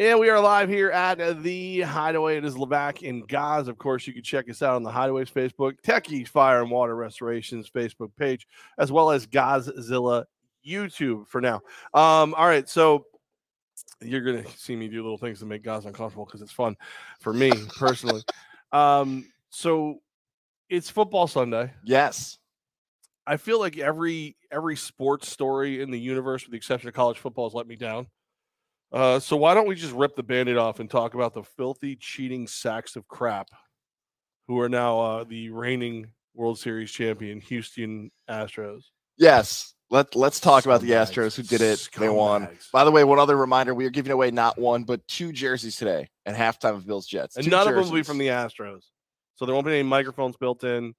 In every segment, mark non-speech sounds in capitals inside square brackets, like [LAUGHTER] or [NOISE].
And we are live here at the Hideaway. It is Levack and Goz. Of course, you can check us out on the Hideaways Facebook, Techie Fire and Water Restorations Facebook page, as well as Gazzilla YouTube for now. Um, all right, so you're gonna see me do little things to make Goz uncomfortable because it's fun for me personally. um, so it's football Sunday. Yes. I feel like every every sports story in the universe, with the exception of college football, has let me down. Uh, so why don't we just rip the bandit off and talk about the filthy, cheating sacks of crap who are now uh, the reigning World Series champion, Houston Astros? Yes. Let Let's talk about the Astros who did it. They won. By the way, one other reminder: we are giving away not one but two jerseys today at halftime of Bills Jets. and Two none of them will be from the Astros. So there won't be any microphones built in.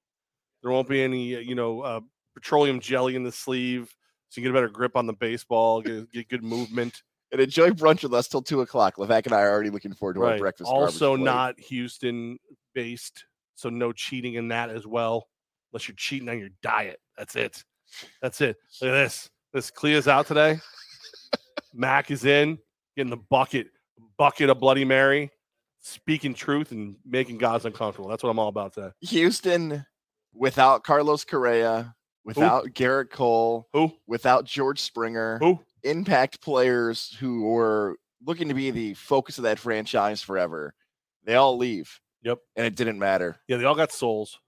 There won't be any, uh, you know, uh, petroleum jelly in the sleeve, so you can get a better grip on the baseball, get, get good movement. And enjoy brunch with us till two o'clock. Levack and I are already looking forward to our breakfast. Also, not Houston based, so no cheating in that as well, unless you're cheating on your diet. That's it. That's it. Look at this. This Clea's out today. Mac is in, getting the bucket, bucket of Bloody Mary, speaking truth and making guys uncomfortable. That's what I'm all about today. Houston without Carlos Correa, without Gerrit Cole, Who? without George Springer, Who? Impact players who were looking to be the focus of that franchise forever. They all leave. Yep. And it didn't matter. Yeah, they all got souls.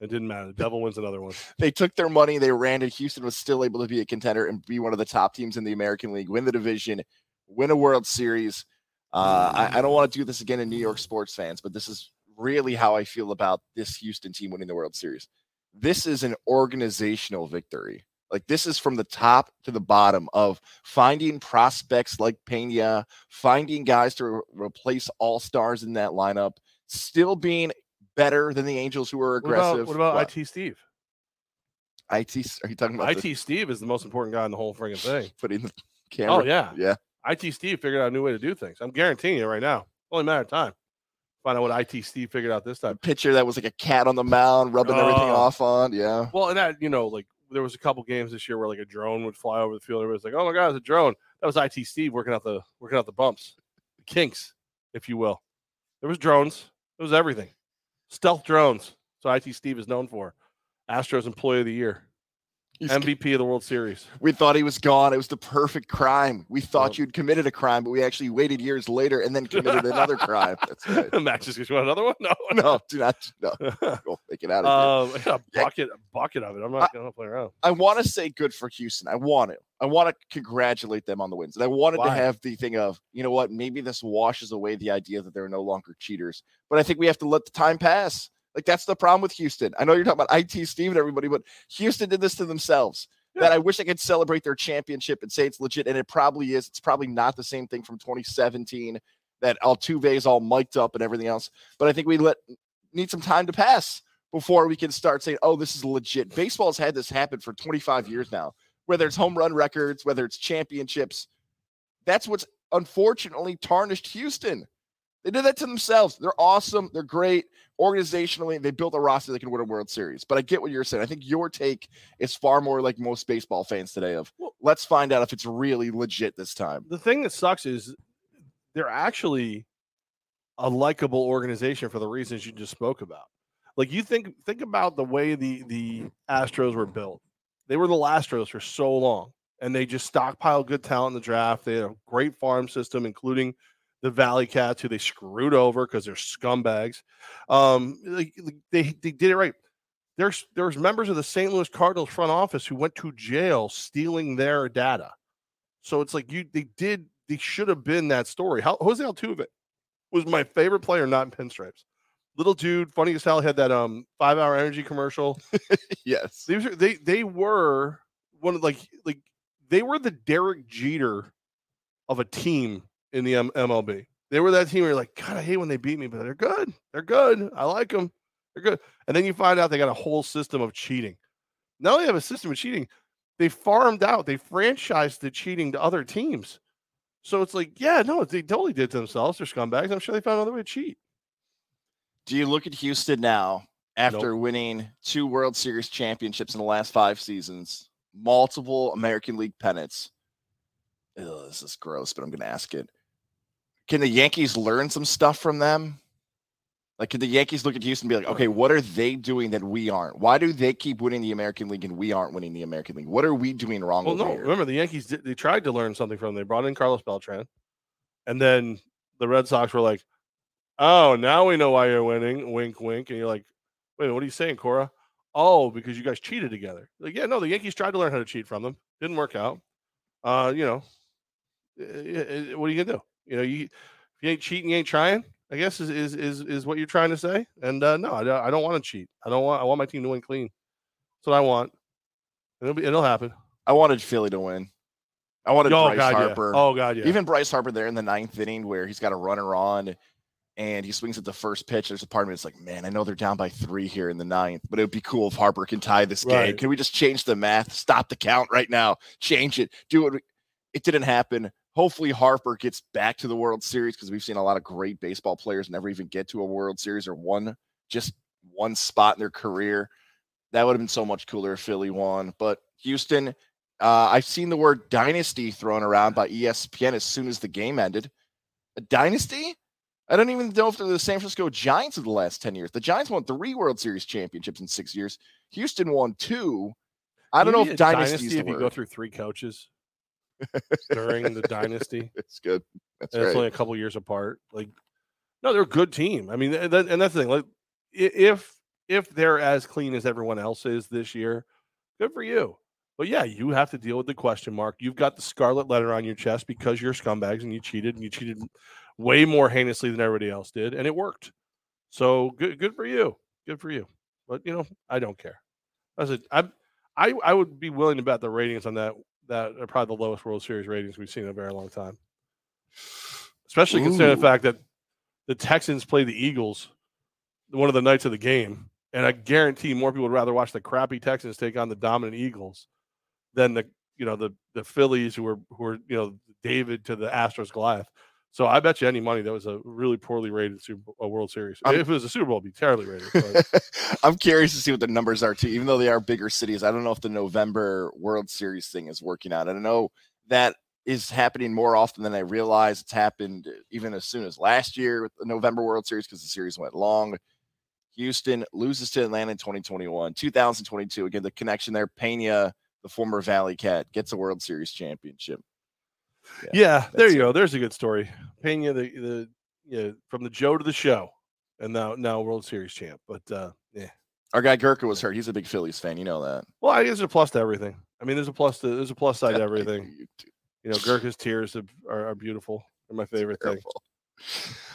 It didn't matter. The devil wins another one. [LAUGHS] They took their money, they ran and Houston was still able to be a contender and be one of the top teams in the American League, win the division, win a World Series. Uh, I, I don't want to do this again in New York sports fans, but this is really how I feel about this Houston team winning the World Series. This is an organizational victory. Like this is from the top to the bottom of finding prospects like Pena, finding guys to re- replace all stars in that lineup, still being better than the Angels who are What about, aggressive. what about What? IT Steve? IT? Are you talking about the- IT Steve is the most important guy in the whole friggin' thing. [LAUGHS] putting the oh, camera? Oh yeah, yeah. IT Steve figured out a new way to do things. I'm guaranteeing you right now. Only a matter of time. Find out what IT Steve figured out this time. pitcher that was like a cat on the mound, rubbing everything Oh. off on. Yeah. Well, and that you know, like there was a couple games this year where like a drone would fly over the field. Everybody's like, "Oh my god, it's a drone!" That was IT Steve working out the working out the bumps, the kinks, if you will. There was drones. It was everything. Stealth drones. So IT Steve is known for. Astros Employee of the Year, He's- MVP of the World Series. we thought he was gone. It was the perfect crime. We thought you'd committed a crime, but we actually waited years later and then committed another [LAUGHS] crime. That's right. [LAUGHS] Max just you want another one? No, [LAUGHS] No, do not. No, go take it out of here. Um, a Yeah. bucket, a bucket of it. I'm not gonna play around. I want to say good for Houston. I want to. I want to congratulate them on the wins. And I wanted to have the thing of, you know what, maybe this washes away the idea that they're no longer cheaters. But I think we have to let the time pass. Like that's the problem with Houston. I know you're talking about IT Steve and everybody, but Houston did this to themselves. That I wish I could celebrate their championship and say it's legit, and it probably is. It's probably not the same thing from 2017 that Altuve is all mic'd up and everything else. But I think we let need some time to pass before we can start saying, "Oh, this is legit." Baseball's had this happen for 25 years now. Whether it's home run records, whether it's championships, that's what's unfortunately tarnished Houston. They did that to themselves. They're awesome. They're great organizationally. They built a roster that can win a World Series. But I get what you're saying. I think your take is far more like most baseball fans today. Of let's find out if it's really legit this time. The thing that sucks is they're actually a likable organization for the reasons you just spoke about. Like you think think about the way the the Astros were built. They were the Astros for so long, and they just stockpiled good talent in the draft. They had a great farm system, including the Valley Cats, who they screwed over because they're scumbags. Um, like, they they did it right. There's there's members of the St. Louis Cardinals front office who went to jail stealing their data. So it's like you they did they should have been that story. How Jose Altuve was my favorite player, not in pinstripes. Little dude, funny as hell, had that um five hour energy commercial. [LAUGHS] Yes. Are they they were one of like like they were the Derek Jeter of a team in the M- MLB. They were that team where you're like, God, I hate when they beat me, but they're good. They're good. I like them. They're good. And then you find out they got a whole system of cheating. Now they have a system of cheating. They farmed out, they franchised the cheating to other teams. So it's like, yeah, no, they totally did to themselves. They're scumbags. I'm sure they found another way to cheat. Do you look at Houston now after winning two World Series championships in the last five seasons, multiple American League pennants? Ugh, this is gross, but I'm going to ask it. Can the Yankees learn some stuff from them? Like, can the Yankees look at Houston and be like, okay, what are they doing that we aren't? Why do they keep winning the American League and we aren't winning the American League? What are we doing wrong? Well, no. here? Remember, the Yankees did, they tried to learn something from. Them. They brought in Carlos Beltran, and then the Red Sox were like, "Oh, now we know why you're winning." Wink, wink, and you're like, "Wait, what are you saying, Cora?" Oh, because you guys cheated together. Like, yeah, no, the Yankees tried to learn how to cheat from them. Didn't work out. Uh, you know, eh, eh, what are you gonna do? You know, you if you ain't cheating, you ain't trying. I guess is is is, is what you're trying to say. And uh, no, I don't, I don't want to cheat. I don't want. I want my team to win clean. That's what I want. It'll be. It'll happen. I wanted Philly to win. I wanted oh Bryce God, Harper. yeah. Oh God, yeah. Even Bryce Harper there in the ninth inning where he's got a runner on and he swings at the first pitch. There's a part of me that's like, man, I know they're down by three here in the ninth, but it would be cool if Harper can tie this game. Can we just change the math? Stop the count right now. Change it. Do it. It didn't happen. Hopefully Harper gets back to the World Series because we've seen a lot of great baseball players never even get to a World Series or one just one spot in their career. That would have been so much cooler if Philly won. But Houston, uh, I've seen the word dynasty thrown around by ESPN as soon as the game ended. A dynasty? I don't even know if they're the San Francisco Giants of the last 10 years. The Giants won three World Series championships in six years. Houston won two. I don't know if dynasty the if you go through three coaches during the dynasty. [LAUGHS] It's good. That's and it's only a couple years apart. Like, no, they're a good team. I mean, and that's the thing. Like, if if they're as clean as everyone else is this year, good for you. But yeah, you have to deal with the question mark. You've got the scarlet letter on your chest because you're scumbags and you cheated and you cheated way more heinously than everybody else did, and it worked. So good, good for you. Good for you. But you know, I don't care. I said, I, I, I would be willing to bet the ratings on that that are probably the lowest World Series ratings we've seen in a very long time. Especially considering the fact that the Texans play the Eagles one of the nights of the game, and I guarantee more people would rather watch the crappy Texans take on the dominant Eagles than the you know the the Phillies who were who were you know David to the Astros Goliath. So I bet you any money that was a really poorly rated Super a World Series. I'm- if it was a Super Bowl, it'd be terribly rated. [LAUGHS] I'm curious to see what the numbers are too. Even though they are bigger cities, I don't know if the November World Series thing is working out. I don't know that is happening more often than I realize. It's happened even as soon as last year with the November World Series because the series went long. Houston loses to Atlanta in 2021, 2022. Again, the connection there. Pena, the former Valley Cat, gets a World Series championship. Yeah, there that's you go. There's a good story. Pena, the the yeah, from the Joe to the show, and now now World Series champ. But uh, yeah, Our guy Gurka was hurt. He's a big Phillies fan. You know that. well, I guess there's a plus to everything. I mean, there's a plus to there's a plus side to everything. You know, Gurka's tears are, are, are beautiful. They're my favorite thing.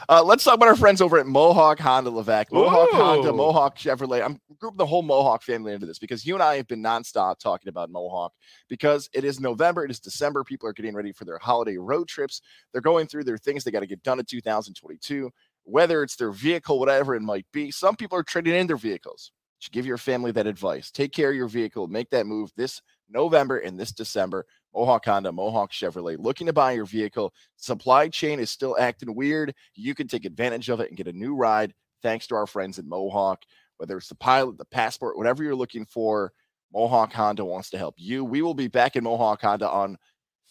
Uh, let's talk about our friends over at Mohawk Honda Levack. Mohawk Honda, Mohawk Chevrolet. I'm grouping the whole Mohawk family into this because you and I have been nonstop talking about Mohawk because it is November, it is December. People are getting ready for their holiday road trips. They're going through their things they got to get done in 2022, whether it's their vehicle, whatever it might be. Some people are trading in their vehicles. You should give your family that advice. Take care of your vehicle. Make that move this November and this December. Mohawk Honda, Mohawk Chevrolet. Looking to buy your vehicle. Supply chain is still acting weird. You can take advantage of it and get a new ride thanks to our friends at Mohawk. Whether it's the pilot, the passport, whatever you're looking for, Mohawk Honda wants to help you. We will be back in Mohawk Honda on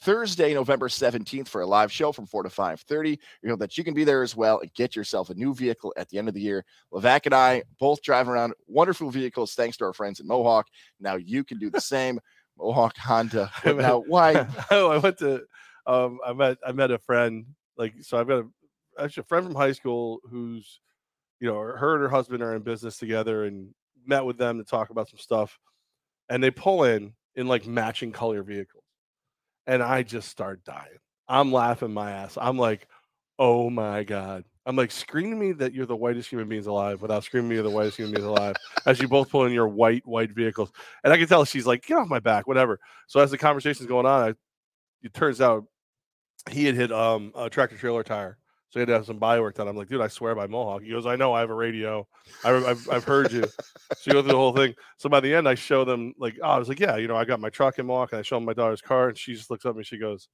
Thursday, November 17th for a live show from 4 to 5:30. We hope that you can be there as well and get yourself a new vehicle at the end of the year. Levack and I both drive around wonderful vehicles thanks to our friends at Mohawk. Now you can do the same. Mohawk Honda. [LAUGHS] Now why? [LAUGHS] oh, I went to um I met I met a friend like so I've got a actually a friend from high school who's you know her and her husband are in business together and met with them to talk about some stuff and they pull in in like matching color vehicles and I just start dying. I'm laughing my ass. I'm like, oh my god. I'm like screaming me that you're the whitest human beings alive without screaming me you're the whitest human beings alive as you both pull in your white white vehicles. And I can tell she's like, get off my back, whatever. So as the conversation's going on, I, it turns out he had hit um a tractor trailer tire. So he had to have some body work done. I'm like, dude, I swear by Mohawk. He goes, I know, I have a radio. I, have I've heard you. So you go through the whole thing. So by the end, I show them like, oh, I was like, yeah, you know, I got my truck in Mohawk, and I show them my daughter's car, and she just looks up and she goes,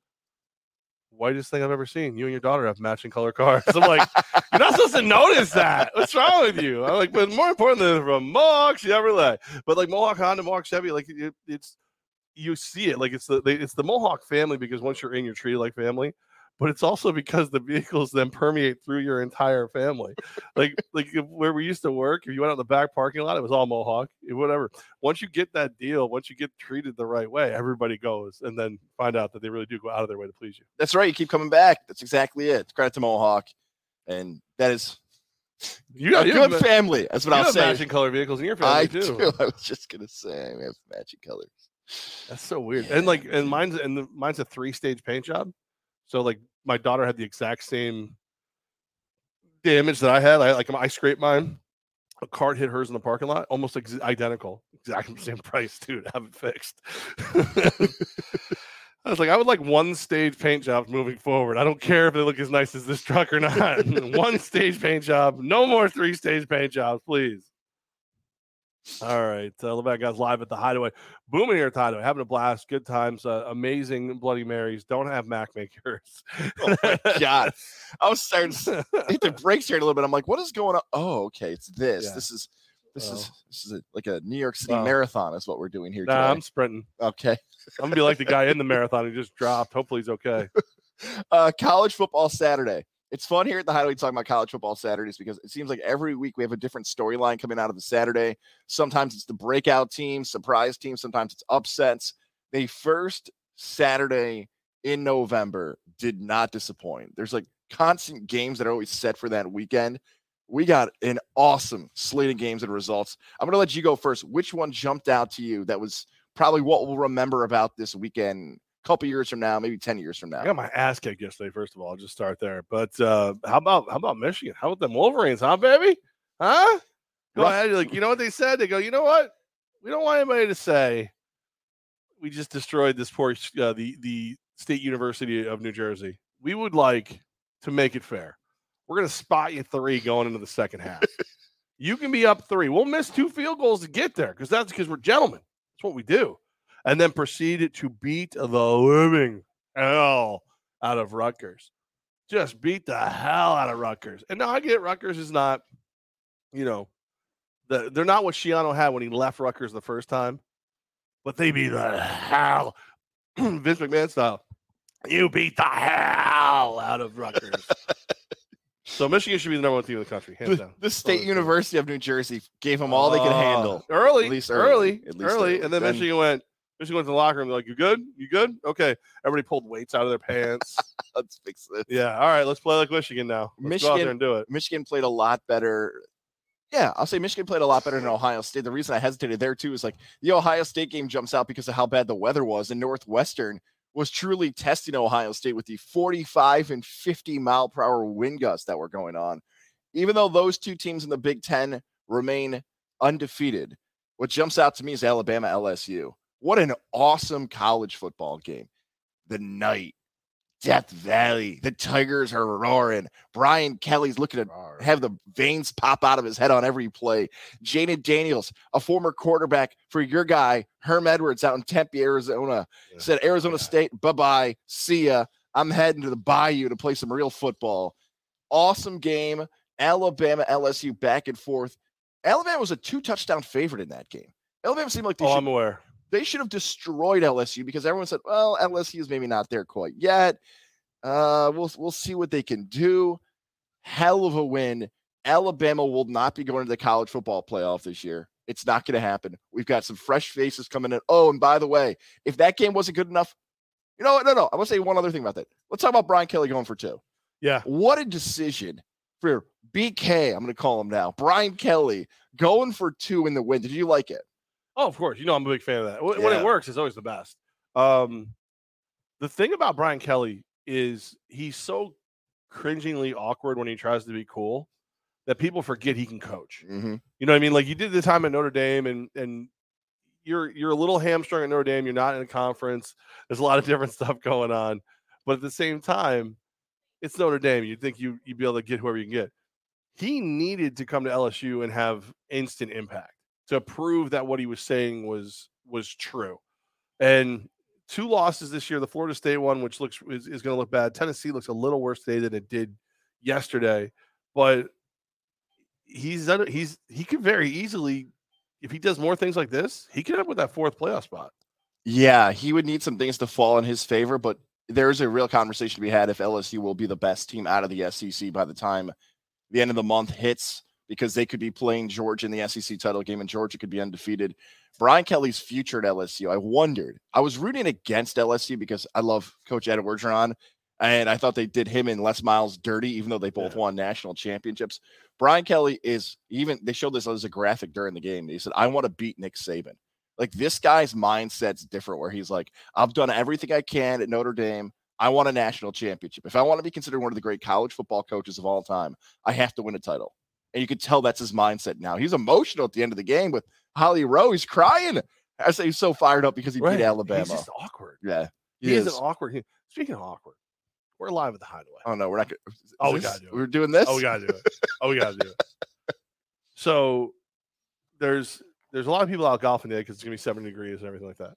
whitest thing I've ever seen. You and your daughter have matching color cars. I'm like, you're not supposed to notice that. What's wrong with you? I'm like, but more important than from Mohawk Chevrolet, but like Mohawk Honda, Mohawk Chevy, like it, it's you see it like it's the it's the Mohawk family because once you're in, you're treated like family. But it's also because the vehicles then permeate through your entire family. like [LAUGHS] like if- where we used to work, if you went out the back parking lot, it was all Mohawk, eh, whatever. Once you get that deal, once you get treated the right way, everybody goes and then find out that they really do go out of their way to please you. That's right. You keep coming back. That's exactly it. Credit to Mohawk, and that is You a good family. That's what I'll have say. matching color vehicles in your family I too. do. [LAUGHS] I was just gonna say we have matching colors. That's so weird. And like, and mine's and the, mine's a three stage paint job. So like, my daughter had the exact same damage that I had. I like I scraped mine. A cart hit hers in the parking lot, almost ex- identical, exactly the [LAUGHS] same price, dude. Have it fixed. I was like, I would like one stage paint job moving forward. I don't care if they look as nice as this truck or not. [LAUGHS] one stage paint job, no more three stage paint jobs, please. All right, uh, Levack guys live at the Hideaway. Booming here at the Hideaway, having a blast, good times, uh, amazing Bloody Marys. Don't have Mac makers. Oh my god! I was starting to [LAUGHS] hit the brakes here a little bit. I'm like, what is going on? Oh, okay, it's this. Yeah. This is this Oh. is this is a, like a New York City Wow. marathon. Is what we're doing here Nah, today. I'm sprinting. Okay. I'm gonna be like the guy in the marathon who just dropped. Hopefully he's okay. [LAUGHS] Uh, college football Saturday. It's fun here at the Hideaway talking about college football Saturdays because it seems like every week we have a different storyline coming out of the Saturday. Sometimes it's the breakout team, surprise team. Sometimes it's upsets. The first Saturday in November did not disappoint. There's like constant games that are always set for that weekend. We got an awesome slate of games and results. I'm going to let you go first. Which one jumped out to you that was probably what we'll remember about this weekend couple years from now, maybe 10 years from now? I got my ass kicked yesterday. First of all, I'll just start there. But uh, how about how about Michigan? How about them Wolverines, huh, baby? Huh? Go Rough- ahead. Like you know what they said? They go. You know what? We don't want anybody to say we just destroyed this poor uh, the the State University of New Jersey. We would like to make it fair. We're gonna spot you three going into the second half. [LAUGHS] you can be up three. We'll miss two field goals to get there because that's because we're gentlemen. That's what we do. And then proceeded to beat the living hell out of Rutgers. Just beat the hell out of Rutgers. And now I get Rutgers is not, you know, the, they're not what Schiano had when he left Rutgers the first time, but they beat the hell, [CLEARS THROAT] Vince McMahon style. You beat the hell out of Rutgers. so Michigan should be the number one team in the country, hands the, down. the State true. University of New Jersey gave them all they could Uh, handle. Early, At least early, early, early, at least early. early. And then, Then- Michigan went, Michigan went to the locker room. They're like, you good? You good? Okay. Everybody pulled weights out of their pants. [LAUGHS] Let's fix this. yeah. All right. Let's play like Michigan now. Let's go out Michigan- there and do it. Michigan played a lot better. Yeah, I'll say Michigan played a lot better than Ohio State. The reason I hesitated there too is like the Ohio State game jumps out because of how bad the weather was, and Northwestern was truly testing Ohio State with the 45 and 50 mile per hour wind gusts that were going on. Even though those two teams in the Big Ten remain undefeated, what jumps out to me is Alabama LSU. What an awesome college football game. The night, Death Valley, the Tigers are roaring. Brian Kelly's looking to have the veins pop out of his head on every play. Jayden Daniels, a former quarterback for your guy, Herm Edwards out in Tempe, Arizona, Yeah. said, Arizona Yeah. State, bye bye. See ya. I'm heading to the bayou to play some real football. Awesome game. Alabama, LSU back and forth. Alabama was a two touchdown favorite in that game. Alabama seemed like they Oh, should I'm aware. They should have destroyed LSU because everyone said, "Well, LSU is maybe not there quite yet. Uh, we'll we'll see what they can do." Hell of a win. Alabama will not be going to the college football playoff this year. It's not going to happen. We've got some fresh faces coming in. Oh, and by the way, if that game wasn't good enough, you know what? No, no. I want to say one other thing about that. Let's talk about Brian Kelly going for two. Yeah. What a decision for BK. I'm going to call him now. Brian Kelly going for two in the win. Did you like it? Oh, of course. You know I'm a big fan of that. When Yeah. it works, it's always the best. Um, the thing about Brian Kelly is he's so cringingly awkward when he tries to be cool that people forget he can coach. Mm-hmm. You know what I mean? Like you did the time at Notre Dame, and and you're you're a little hamstrung at Notre Dame. You're not in a conference. There's a lot of different [LAUGHS] stuff going on, but at the same time, it's Notre Dame. You'd think you you'd be able to get whoever you can get. He needed to come to LSU and have instant impact to prove that what he was saying was was true. And two losses this year. The Florida State one, which looks is, is going to look bad. Tennessee looks a little worse today than it did yesterday, but he's he's he could very easily, if he does more things like this, he could end up with that fourth playoff spot. Yeah, he would need some things to fall in his favor, but there's a real conversation to be had if LSU will be the best team out of the SEC by the time the end of the month hits because they could be playing Georgia in the SEC title game and Georgia could be undefeated. Brian Kelly's future at LSU. I wondered. I was rooting against LSU because I love Coach Ed Orgeron, and I thought they did him and Les Miles dirty, even though they both Yeah. won national championships. Brian Kelly is even. They showed this as a graphic during the game. He said, "I want to beat Nick Saban." Like this guy's mindset's different. Where he's like, "I've done everything I can at Notre Dame. I want a national championship. If I want to be considered one of the great college football coaches of all time, I have to win a title." And you could tell that's his mindset now. He's emotional at the end of the game with Holly Rowe. He's crying. I say he's so fired up because he beat Alabama. He's just awkward. yeah, He, he is is. an awkward. Speaking of awkward, we're live at the Hideaway. Oh no, we're not. Gonna, Oh, we gotta do it. We're doing this. Oh, we gotta do it. Oh, we gotta do it. [LAUGHS] So there's there's a lot of people out golfing today because it's gonna be 70 degrees and everything like that.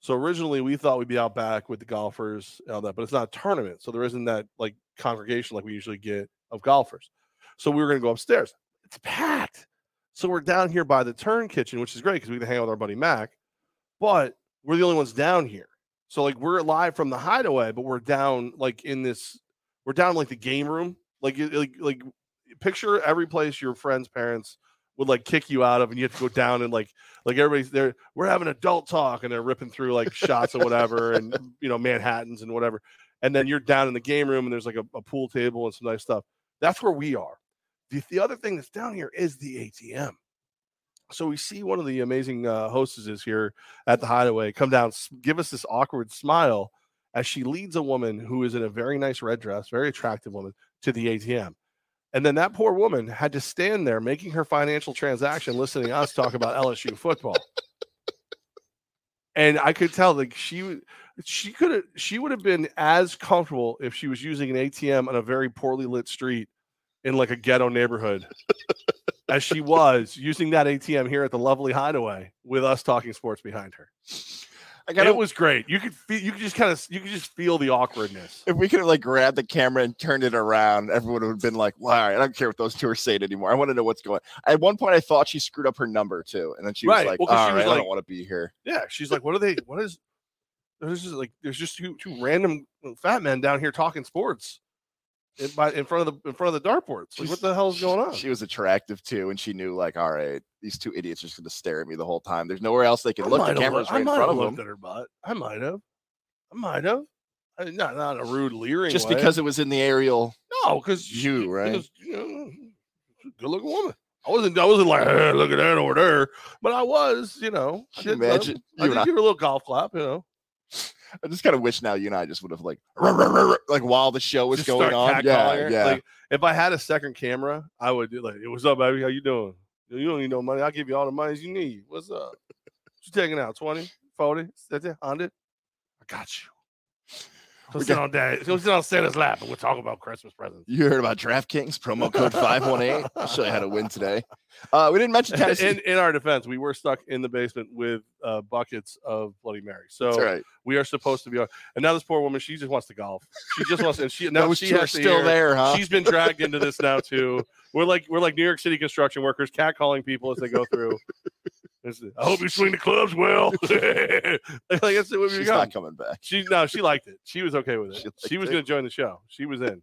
So originally we thought we'd be out back with the golfers and all that, but it's not a tournament, so there isn't that like congregation like we usually get of golfers. So we were gonna go upstairs. It's packed. So we're down here by the turn kitchen, which is great because we can hang out with our buddy Mac, but we're the only ones down here. So like we're live from the hideaway, but we're down like in this, we're down like the game room. Like like like picture every place your friends' parents would like kick you out of, and you have to go down and like like everybody's there. We're having adult talk, and they're ripping through like shots or whatever, and you know Manhattan's and whatever. And then you're down in the game room, and there's like a, a pool table and some nice stuff. That's where we are. The, the other thing that's down here is the ATM. So we see one of the amazing uh, hostesses here at the Hideaway come down, give us this awkward smile as she leads a woman who is in a very nice red dress, very attractive woman, to the ATM. And then that poor woman had to stand there making her financial transaction, listening to us talk about LSU football. And I could tell like she she could have she would have been as comfortable if she was using an ATM on a very poorly lit street in like a ghetto neighborhood [LAUGHS] as she was using that ATM here at the lovely hideaway with us talking sports behind her. I gotta. it was great. You could feel you could just kind of you could just feel the awkwardness. if we could have like grabbed the camera and turned it around, everyone would have been like, "Well, all right, I don't care what those two are saying anymore. I want to know what's going." At one point, I thought she screwed up her number too, and then she was like, Well, "All she right, was I don't want to be here." Yeah, she's like, "What are they? What is?" There's just like there's just two two random uh, fat men down here talking sports in, by, in front of the in front of the dartboards. Like, what the hell is going on? She was attractive too, and she knew like, "All right, these two idiots are just going to stare at me the whole time. There's nowhere else they can I look. The camera's right in front of them." at her butt. I might have. I might have. I, not not a rude leering. Just way. because it was in the aerial. no, because you, right? you know, good looking woman. I wasn't. I wasn't like, hey, look at that over there. But I was, you know. I did, imagine I you did give her a little golf clap. You know. I just kind of wish now you and I just would have like, [LAUGHS] like while the show was Just going on. Yeah, yeah. Like if I had a second camera, I would do like, hey, "What's up, baby? How you doing? You don't need no money. I'll give you all the money you need. What's up? [LAUGHS] What you taking out? 20, 40, 50, 100? I got you. Go We sit got- on dad. Go sit on Santa's lap, and we'll talk about Christmas presents. You heard about DraftKings promo [LAUGHS] code five one eight. I'll show you how to win today. Uh, we didn't mention Tennessee. in, in our defense, we were stuck in the basement with uh, buckets of Bloody Mary. So That's right. we are supposed to be. on- And now this poor woman, she just wants to golf. She just wants, and she [LAUGHS] now Those she two has still hear- there, huh? She's been dragged into this now too. We're like we're like New York City construction workers, catcalling people as they go through. It's, I hope you swing the clubs well. [LAUGHS] like that's what we She's got. not coming back. She no, she liked it. She was okay with it. She She, was it. going to join the show. She was in.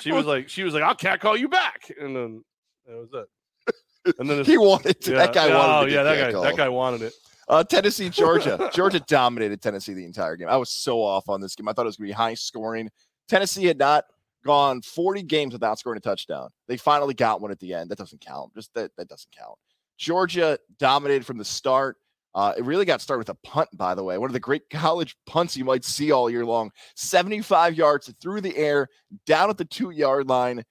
She [LAUGHS] was like, she was like, I'll cat call you back, and then that was it. And then [LAUGHS] He wanted to. yeah, that guy yeah, wanted oh, to yeah, that guy, catcalled. that guy wanted it. Uh, Tennessee, Georgia. Georgia dominated Tennessee the entire game. I was so off on this game. I thought it was going to be high scoring. Tennessee had not gone 40 games without scoring a touchdown. They finally got one at the end. That doesn't count. Just that that doesn't count. Georgia dominated from the start. Uh, it really got started with a punt, by the way. One of the great [LAUGHS] college punts you might see all year long. 75 yards through the air, down at the two yard line.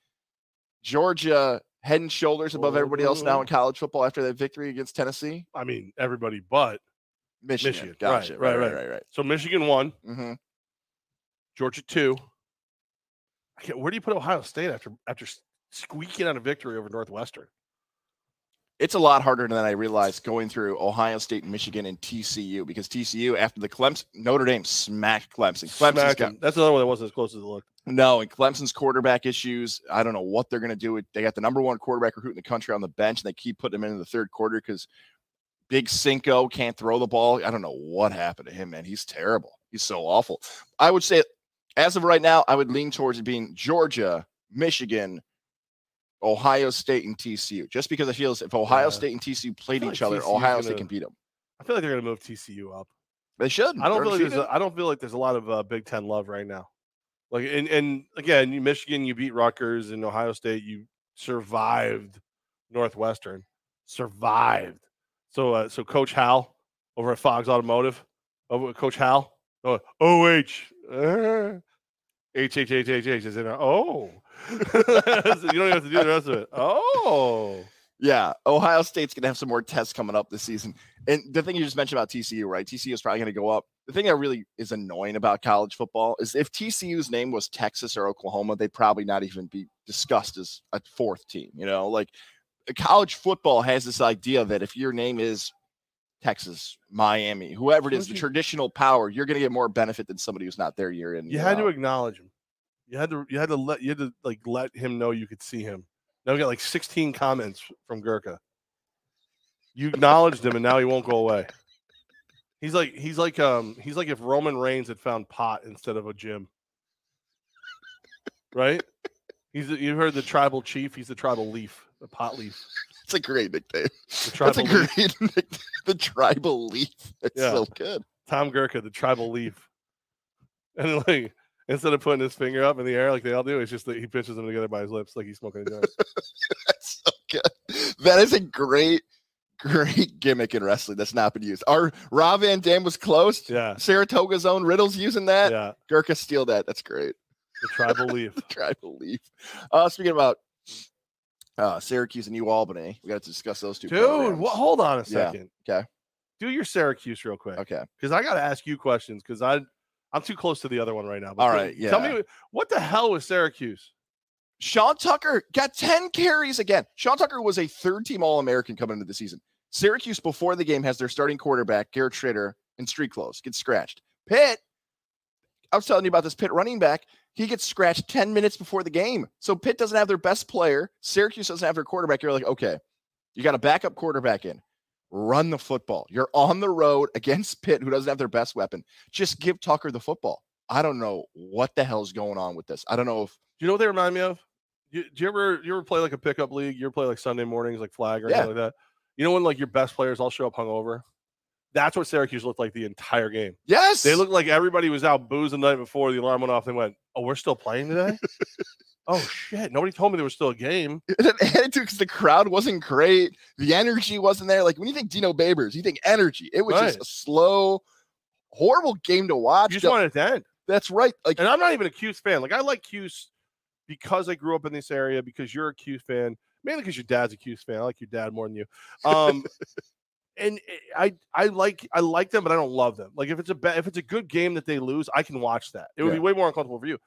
Georgia head and shoulders above everybody else now in college football after that victory against Tennessee. I mean, everybody but Michigan. Michigan. Right, Gotcha. right, Right, right, right. right, so Michigan won, hmm Georgia two. Where do you put Ohio State after after squeaking out a victory over Northwestern? It's a lot harder than I realized going through Ohio State, Michigan, and TCU because TCU after the Clemson, Notre Dame smacked Clemson. Clemson's got. That's another one that wasn't as close as it looked. no, and Clemson's quarterback issues. I don't know what they're going to do. They got the number one quarterback recruit in the country on the bench, and they keep putting him in the third quarter because Big Cinco can't throw the ball. I don't know what happened to him, man. He's terrible. He's so awful. I would say As of right now, I would lean towards it being Georgia, Michigan, Ohio State, and TCU. Just because I feel as if Ohio Yeah. State and TCU played each like other, TCU 's Ohio State gonna- can beat them. I feel like they're going to move TCU up. They should. I don't They're feel like there's a, I don't feel like there's a lot of uh, Big Ten love right now. Like and and again, Michigan, you beat Rutgers, and Ohio State, you survived Northwestern, survived. So uh, so Coach Hal over at Fox Automotive, over Coach Hal, oh OH, uh, [LAUGHS] H H H H H is in there. Oh, [LAUGHS] you don't even have to do the rest of it. Oh, Yeah, Ohio State's gonna have some more tests coming up this season. And the thing you just mentioned about TCU, right? TCU is probably gonna go up. The thing that really is annoying about college football is if TCU's name was Texas or Oklahoma, they'd probably not even be discussed as a fourth team. You know, like uh, college football has this idea that if your name is Texas, Miami, whoever it is, the traditional power, you're gonna get more benefit than somebody who's not there year in. you year had to acknowledge him. You had to you had to let you had to like let him know you could see him. Now we got like 16 comments from Gurkha. You acknowledged him and now he won't go away. He's like he's like um he's like if Roman Reigns had found pot instead of a gym. Right? He's you heard the tribal chief, he's the tribal leaf, the pot leaf. It's a great nickname. The That's tribal a leaf. great [LAUGHS] nickname. The tribal leaf. It's Yeah. so good. Tom Gurkha, the tribal leaf. And like instead of putting his finger up in the air like they all do, it's just that he pinches them together by his lips like he's smoking a joint. [LAUGHS] That's so good. That is a great, great gimmick in wrestling that's not been used. Our Rob Van Dam was close. Yeah. Saratoga's own Riddle's using that. Yeah. Gurkha steal that. That's great. The tribal [LAUGHS] leaf. The tribal leaf. Uh, speaking about uh, Syracuse and New Albany, we got to discuss those two. Dude, programs. hold on a Yeah, second. okay. Do your Syracuse real quick. Okay. Because I got to ask you questions because I I'm too close to the other one right now. But All tell- Tell me what the hell was Syracuse? Sean Tucker got 10 carries again. Sean Tucker was a third team All American coming into the season. Syracuse, before the game, has their starting quarterback, Garrett Shrader, in street clothes, gets scratched. Pitt, I was telling you about this Pitt running back. He gets scratched 10 minutes before the game. So Pitt doesn't have their best player. Syracuse doesn't have their quarterback. You're like, okay, you got a backup quarterback in. Run the football. You're on the road against [LAUGHS] Pitt, who doesn't have their best weapon. Just give Tucker the football. I don't know what the hell's going on with this. I don't know if Do you know what they remind me of? You, do you ever you ever play like a pickup league? You ever play like Sunday mornings, like flag or Yeah. anything like that? You know when like your best players all show up hungover? That's what Syracuse looked like the entire game. yes, They looked like everybody was out boozing the night before the alarm went off. They went, "Oh, we're still playing today." [LAUGHS] oh shit! Nobody told me there was still a game. [LAUGHS] attitude because the crowd wasn't great. The energy wasn't there. Like when you think Dino Babers, you think energy. It was just a slow, horrible game to watch. You just wanted it to end. That's right. Like And I'm not even a Cuse fan. Like I like Cuse because I grew up in this area. Because you're a Cuse fan, mainly because your dad's a Cuse fan. I like your dad more than you. Um, [LAUGHS] and I I like I like them, but I don't love them. Like if it's a ba- if it's a good game that they lose, I can watch that. It would be way more uncomfortable for you.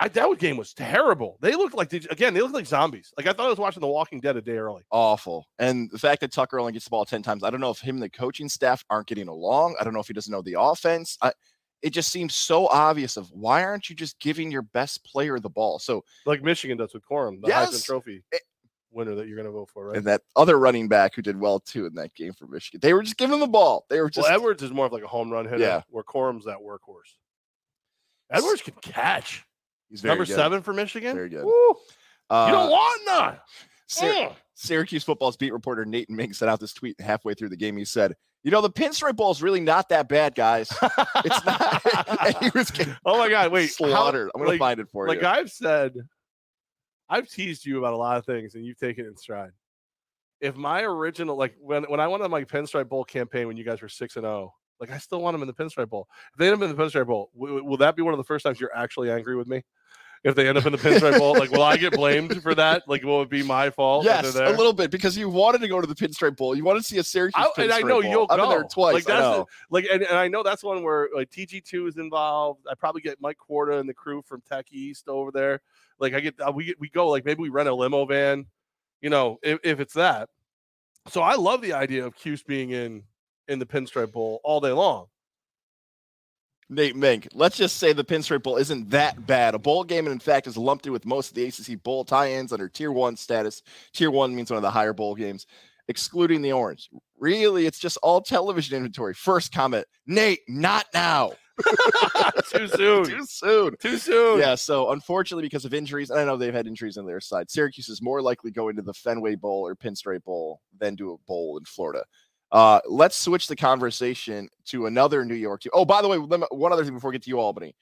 I, that game was terrible. They looked like they, again, they looked like zombies. Like I thought I was watching The Walking Dead a day early. awful. And the fact that Tucker only gets the ball 10 times, I don't know if him and the coaching staff aren't getting along. I don't know if he doesn't know the offense. I, it just seems so obvious of why aren't you just giving your best player the ball? So Like Michigan does with Corum, the Yes. Heisman Trophy Eh. winner that you're going to vote for, right? and that other running back who did well too in that game for Michigan. They were just giving the ball. They were just well, Edwards is more of like a home run hitter, Yeah. where Corum's that workhorse. Edwards can catch. He's very Number good. seven for Michigan. Very good. Woo. Uh, you don't want none. Sy- Mm. Syracuse football's beat reporter Nate Mink sent out this tweet halfway through the game. He said, "You know, the pinstripe ball is really not that bad, guys. It's not." [LAUGHS] [LAUGHS] he was oh my God! Wait, how- slaughtered. I'm gonna like- find it for like you. Like I've said, I've teased you about a lot of things, and you've taken it in stride. If my original, like when when I went on my Pinstripe Bowl campaign when you guys were six and zero, like I still want them in the Pinstripe Bowl. If they end up in the Pinstripe Bowl, w- will that be one of the first times you're actually angry with me? If they end up in the Pinstripe [LAUGHS] Bowl, like will I get blamed for that? Like will it be my fault? yes, a little bit because you wanted to go to the pinstripe bowl. You wanted to see a Syracuse I, and I know bowl. you'll I've been there twice. Like I that's like, and, and I know that's one where like TG2 is involved. I probably get Mike Corda and the crew from Tech East over there. Like I get, uh, we we go like maybe we rent a limo van, you know, if, if it's that. So I love the idea of Cuse being in in the Pinstripe Bowl all day long. Nate Mink. Let's just say the pinstripe bowl isn't that bad. A bowl game, and in fact, is lumped in with most of the ACC bowl tie-ins under Tier One status. Tier One means one of the higher bowl games, excluding the Orange. Really, it's just all television inventory. First comment, Nate, not now. [LAUGHS] Too soon. Too soon. Too soon. Yeah, so unfortunately, because of injuries, and I know they've had injuries on their side, Syracuse is more likely going to the Fenway Bowl or Pinstripe Bowl than to a bowl in Florida. Uh, let's switch the conversation to another New York team. Oh, by the way, one other thing before we get to you, Albany.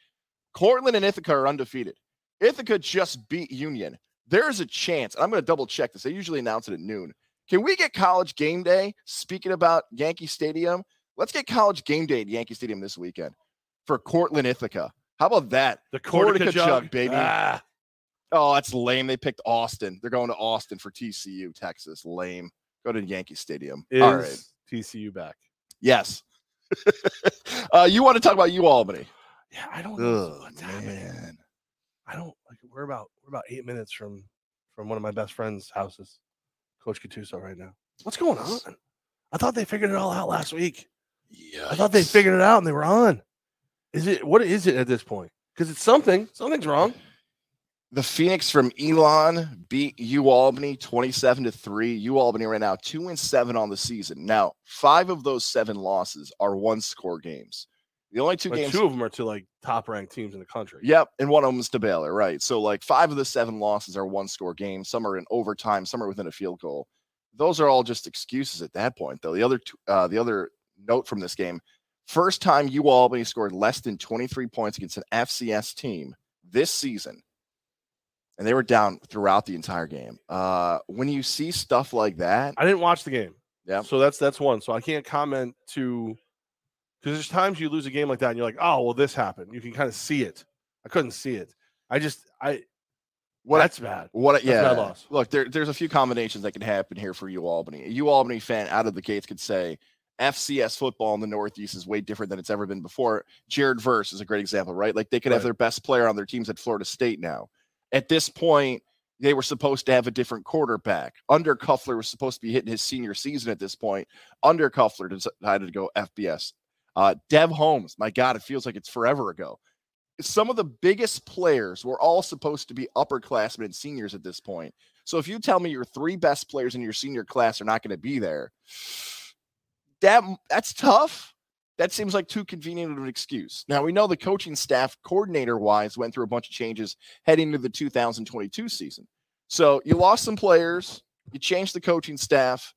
Cortland and Ithaca are undefeated. Ithaca just beat Union. There is a chance, and I'm going to double check this. They usually announce it at noon. Can we get college game day? Speaking about Yankee Stadium, let's get college game day at Yankee Stadium this weekend for Cortland Ithaca. How about that? The Cortaca Cortaca jug, jug, baby. Ah, Oh, that's lame. They picked Austin. They're going to Austin for TCU, Texas. Lame. Go to Yankee Stadium. is All right. TCU back? Yes. [LAUGHS] uh, you want to talk about UAlbany? Yeah, I don't know Oh what's happening. man. I don't like. We're about we're about eight minutes from from one of my best friends' houses, Coach Gattuso, right now. What's going on? I thought they figured it all out last week. Yeah. I thought they figured it out and they were on. Is it what is it at this point? Because it's something. Something's wrong. The Phoenix from Elon beat U Albany 27 to 3. U Albany right now 2 and 7 on the season. Now, 5 of those 7 losses are one score games. The only two games two of them are to like top ranked teams in the country. Yep, and one of them is to Baylor, right? So like five of the seven losses are one score games. Some are in overtime. Some are within a field goal. Those are all just excuses at that point, though. The other two, uh, the other note from this game: first time U Albany scored less than 23 points against an FCS team this season, and they were down throughout the entire game. Uh, when you see stuff like that, I didn't watch the game. Yeah. So that's that's one. So I can't comment to because there's times you lose a game like that and you're like, oh well, this happened. You can kind of see it. I couldn't see it. I just I what that's bad. What? That's yeah. bad loss. Look, there, there's a few combinations that can happen here for UAlbany. A U Albany fan out of the gates could say FCS football in the Northeast is way different than it's ever been before. Jared Verse is a great example, right? Like they could have their best player on their teams at Florida State now. At this point, they were supposed to have a different quarterback. Undercuffler was supposed to be hitting his senior season at this point. Undercuffler decided to go FBS. Uh, Dev Holmes, my God, it feels like it's forever ago some of the biggest players were all supposed to be upperclassmen and seniors at this point. So if you tell me your three best players in your senior class are not going to be there, that that's tough. That seems like too convenient of an excuse. Now we know the coaching staff, coordinator wise, went through a bunch of changes heading into the 2022 season. So you lost some players, you changed the coaching staff.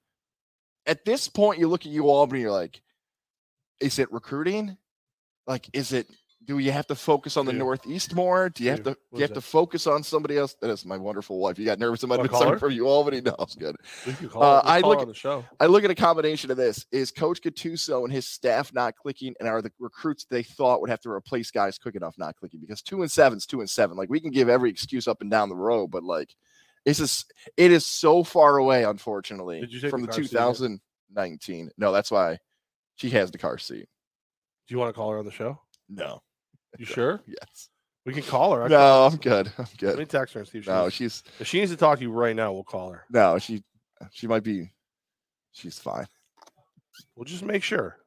At this point, you look at UAlbany, you're like, is it recruiting? Like, is it do you have to focus on the Dude. Northeast more? Do you have to you is have to focus on somebody else? That is my wonderful wife. You got nervous about it call from UAlbany? [LAUGHS] No, it's good. We could call, Uh, I look at- the show. I look at a combination of this: is Coach Gattuso and his staff not clicking, and are the recruits they thought would have to replace guys quick enough not clicking? Because two and seven's two and seven. Like we can give every excuse up and down the road, but like it's just it is so far away, unfortunately, Did you take from the the car seat 2019. No, that's why she has the car seat. Do you want to call her on the show? No, [LAUGHS] You sure? yes, We can call her. I no, I'm good. I'm good. Let me text her and see if she, No, needs- she's if she needs to talk to you right now. We'll call her. no, she she might be. She's fine. We'll just make sure.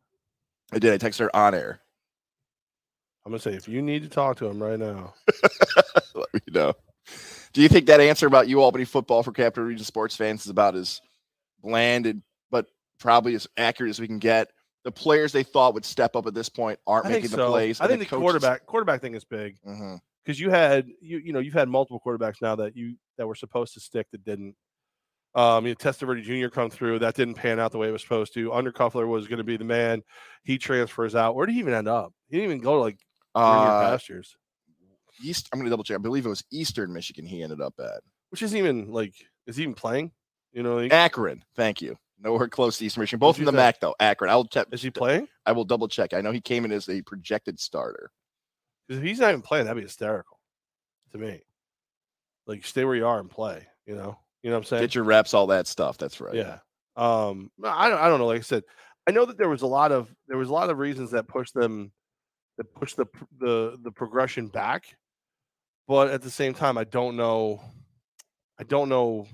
I did. I text her on air. I'm gonna say if you need to talk to him right now. [LAUGHS] Let me know. Do you think that answer about UAlbany football for Capital Region sports fans is about as bland and but probably as accurate as we can get? The players they thought would step up at this point aren't I making so. the plays. I think the coaches- quarterback quarterback thing is big because you had you you know you've had multiple quarterbacks now that you that were supposed to stick that didn't. Um, you know, Testaverde Jr. come through that didn't pan out the way it was supposed to. Undercuffler was going to be the man. He transfers out. Where did he even end up? He didn't even go to like Uh, pastures, East. I'm going to double check. I believe it was Eastern Michigan. He ended up at which isn't even like is he even playing? You know, like, Akron. Thank you. Nowhere close to Eastern Michigan. Both in the? MAC though. Akron. I'll check. is he playing? I will double check. I know he came in as a projected starter. Because if he's not even playing, that'd be hysterical to me. Like stay where you are and play. You know, you know what I'm saying? Get your reps, all that stuff. That's right. Yeah. Um, no, I don't, I don't know. Like I said, I know that there was a lot of there was a lot of reasons that pushed them that pushed the the the progression back, but at the same time, I don't know. I don't know.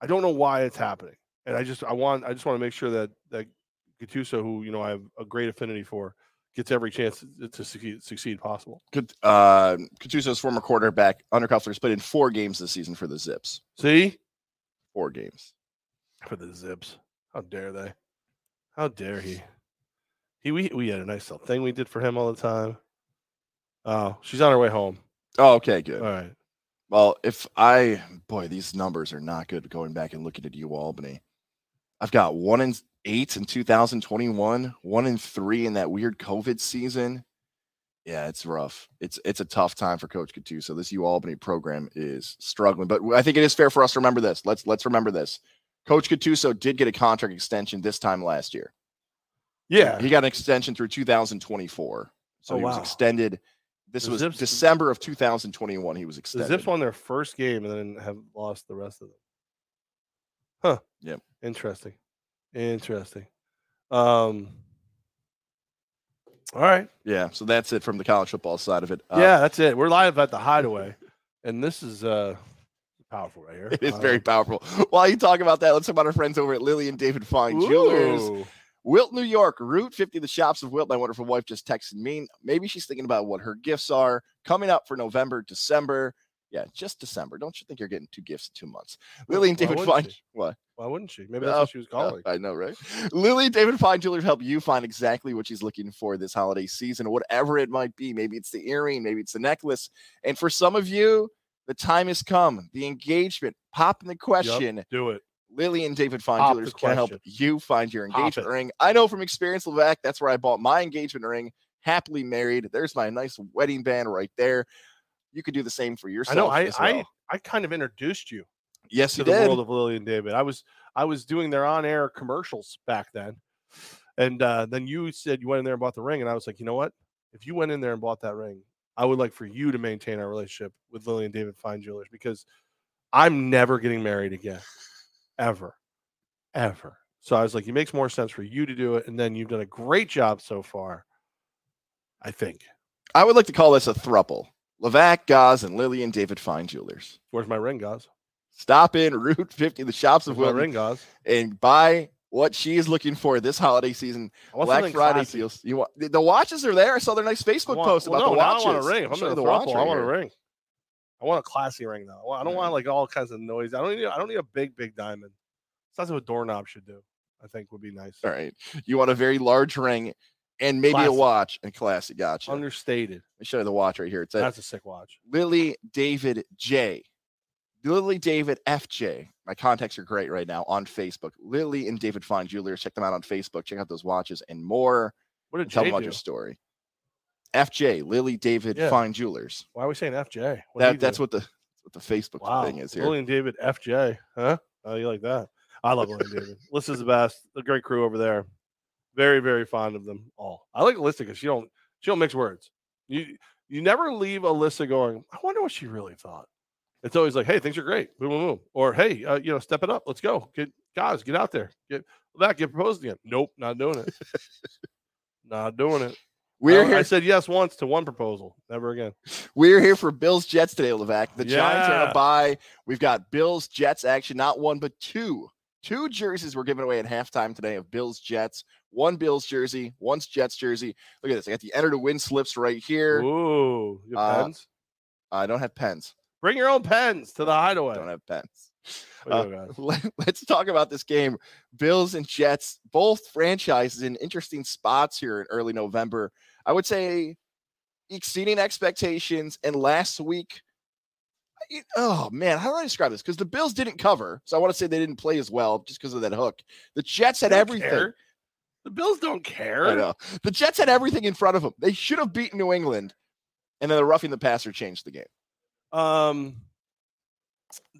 I don't know why it's happening, and I just I want I just want to make sure that that Gattuso, who you know I have a great affinity for, gets every chance to, succeed, succeed possible. Kat- Uh, former quarterback, Undercuffler's played in four games this season for the Zips. See Four games. for the Zips. How dare they? How dare he? He we we had a nice little thing we did for him all the time. Oh, she's on her way home. Oh, okay, good. All right. Well, if I boy, these numbers are not good going back and looking at UAlbany. I've got one in eight in 2021, one in three in that weird COVID season. Yeah, it's rough. It's it's a tough time for Coach Gattuso. This UAlbany program is struggling, but I think it is fair for us to remember this. Let's let's remember this. Coach Gattuso did get a contract extension this time last year. Yeah. He got an extension through 2024. So Oh, he was wow. extended. This The was Zips- December of 2021. He was extended. The. Zips won their first game and then have lost the rest of them. Huh. Yeah. Interesting. Interesting. Um. All right. Yeah, so that's it from the college football side of it. Uh, yeah, that's it. We're live at the [LAUGHS] Hideaway, and this is uh powerful right here. It is Uh, very powerful. While you talk about that, let's talk about our friends over at Lily and David Fine Jewelers. Wilton, New York, Route 50, the shops of Wilton. My wonderful wife just texted me. Maybe she's thinking about what her gifts are coming up for November, December. Yeah, just December. Don't you think you're getting two gifts in two months? Lily and David Fine. she? What? Why wouldn't she? Maybe that's Oh, what she was calling. [LAUGHS] I know, right? Lily David Fine Jewelers help you find exactly what she's looking for this holiday season, whatever it might be. Maybe it's the earring, maybe it's the necklace. And for some of you, the time has come. The engagement, popping the question. Do it. Lily and David Fine Pop can help you find your Pop engagement it. ring. I know from experience, Levack, that's where I bought my engagement ring. Happily married. There's my nice wedding band right there. You could do the same for yourself. I know. I as I. I kind of introduced you yes, to you the did. world of Lily and David. I was I was doing their on-air commercials back then, and uh, then you said you went in there and bought the ring, and I was like, you know what? If you went in there and bought that ring, I would like for you to maintain our relationship with Lily and David Fine Jewelers because I'm never getting married again, ever, ever. So I was like, it makes more sense for you to do it, and then you've done a great job so far. I think. I would like to call this a thruple. Levack, Goz, and Lily and David Fine Jewelers. Where's my ring, guys? Stop in Route 50, the shops of Where's Wilton, ring, and buy what she is looking for this holiday season. Black Friday deals. You want the, watches are there. I saw their nice Facebook want- post well, about no, the watches. I want a ring. I'm show in you a the watch throuple, I right want a ring. I want a classy ring though. I don't want mm. like all kinds of noise. I don't need. I don't need a big, big diamond. That's what a doorknob should do. I think would be nice. All right. You want a very large ring and maybe a watch and classy. Gotcha. Understated. Let me show you the watch right here. It's a That's a sick watch. Lily David J. Lily David FJ. My contacts are great right now on Facebook. Lily and David Fine Jewelers. Check them out on Facebook. Check out those watches and more. What did Tell Jay them about do? your story. FJ, Lily David Yeah. Fine Jewelers. Why are we saying FJ? What That, that's what the what the Facebook wow. thing is here. Lily and David FJ. Huh? Oh, you like that? I love Lily and David. [LAUGHS] Alyssa's the best. The great crew over there. Very, very fond of them all. I like Alyssa because she don't she don't mix words. You you never leave Alyssa going. I wonder what she really thought. It's always like, hey, things are great. Boom, boom, boom. Or hey, uh, you know, step it up. Let's go. Get guys, get out there. Get back. Get proposed again. Nope, not doing it. [LAUGHS] not doing it. We're I, here. I said yes once to one proposal. Never again. We're here for Bills Jets today, Levac. The Giants are Yeah. a bye. We've got Bills Jets action, not one but two. Two jerseys were given away at halftime today of Bills Jets. One Bills jersey, one's Jets jersey. Look at this. I got the enter to win slips right here. Ooh, you have Uh, pens. I don't have pens. Bring your own pens to the hideaway. Don't have pens. Uh. Let, us talk about this game. Bills and Jets, both franchises in interesting spots here in early November. I would say exceeding expectations. And last week, oh man, how do I describe this? Because the Bills didn't cover, so I want to say they didn't play as well just because of that hook. The Jets had everything. care. The Bills don't care. I know. The Jets had everything in front of them. They should have beaten New England, and then the roughing the passer changed the game. Um,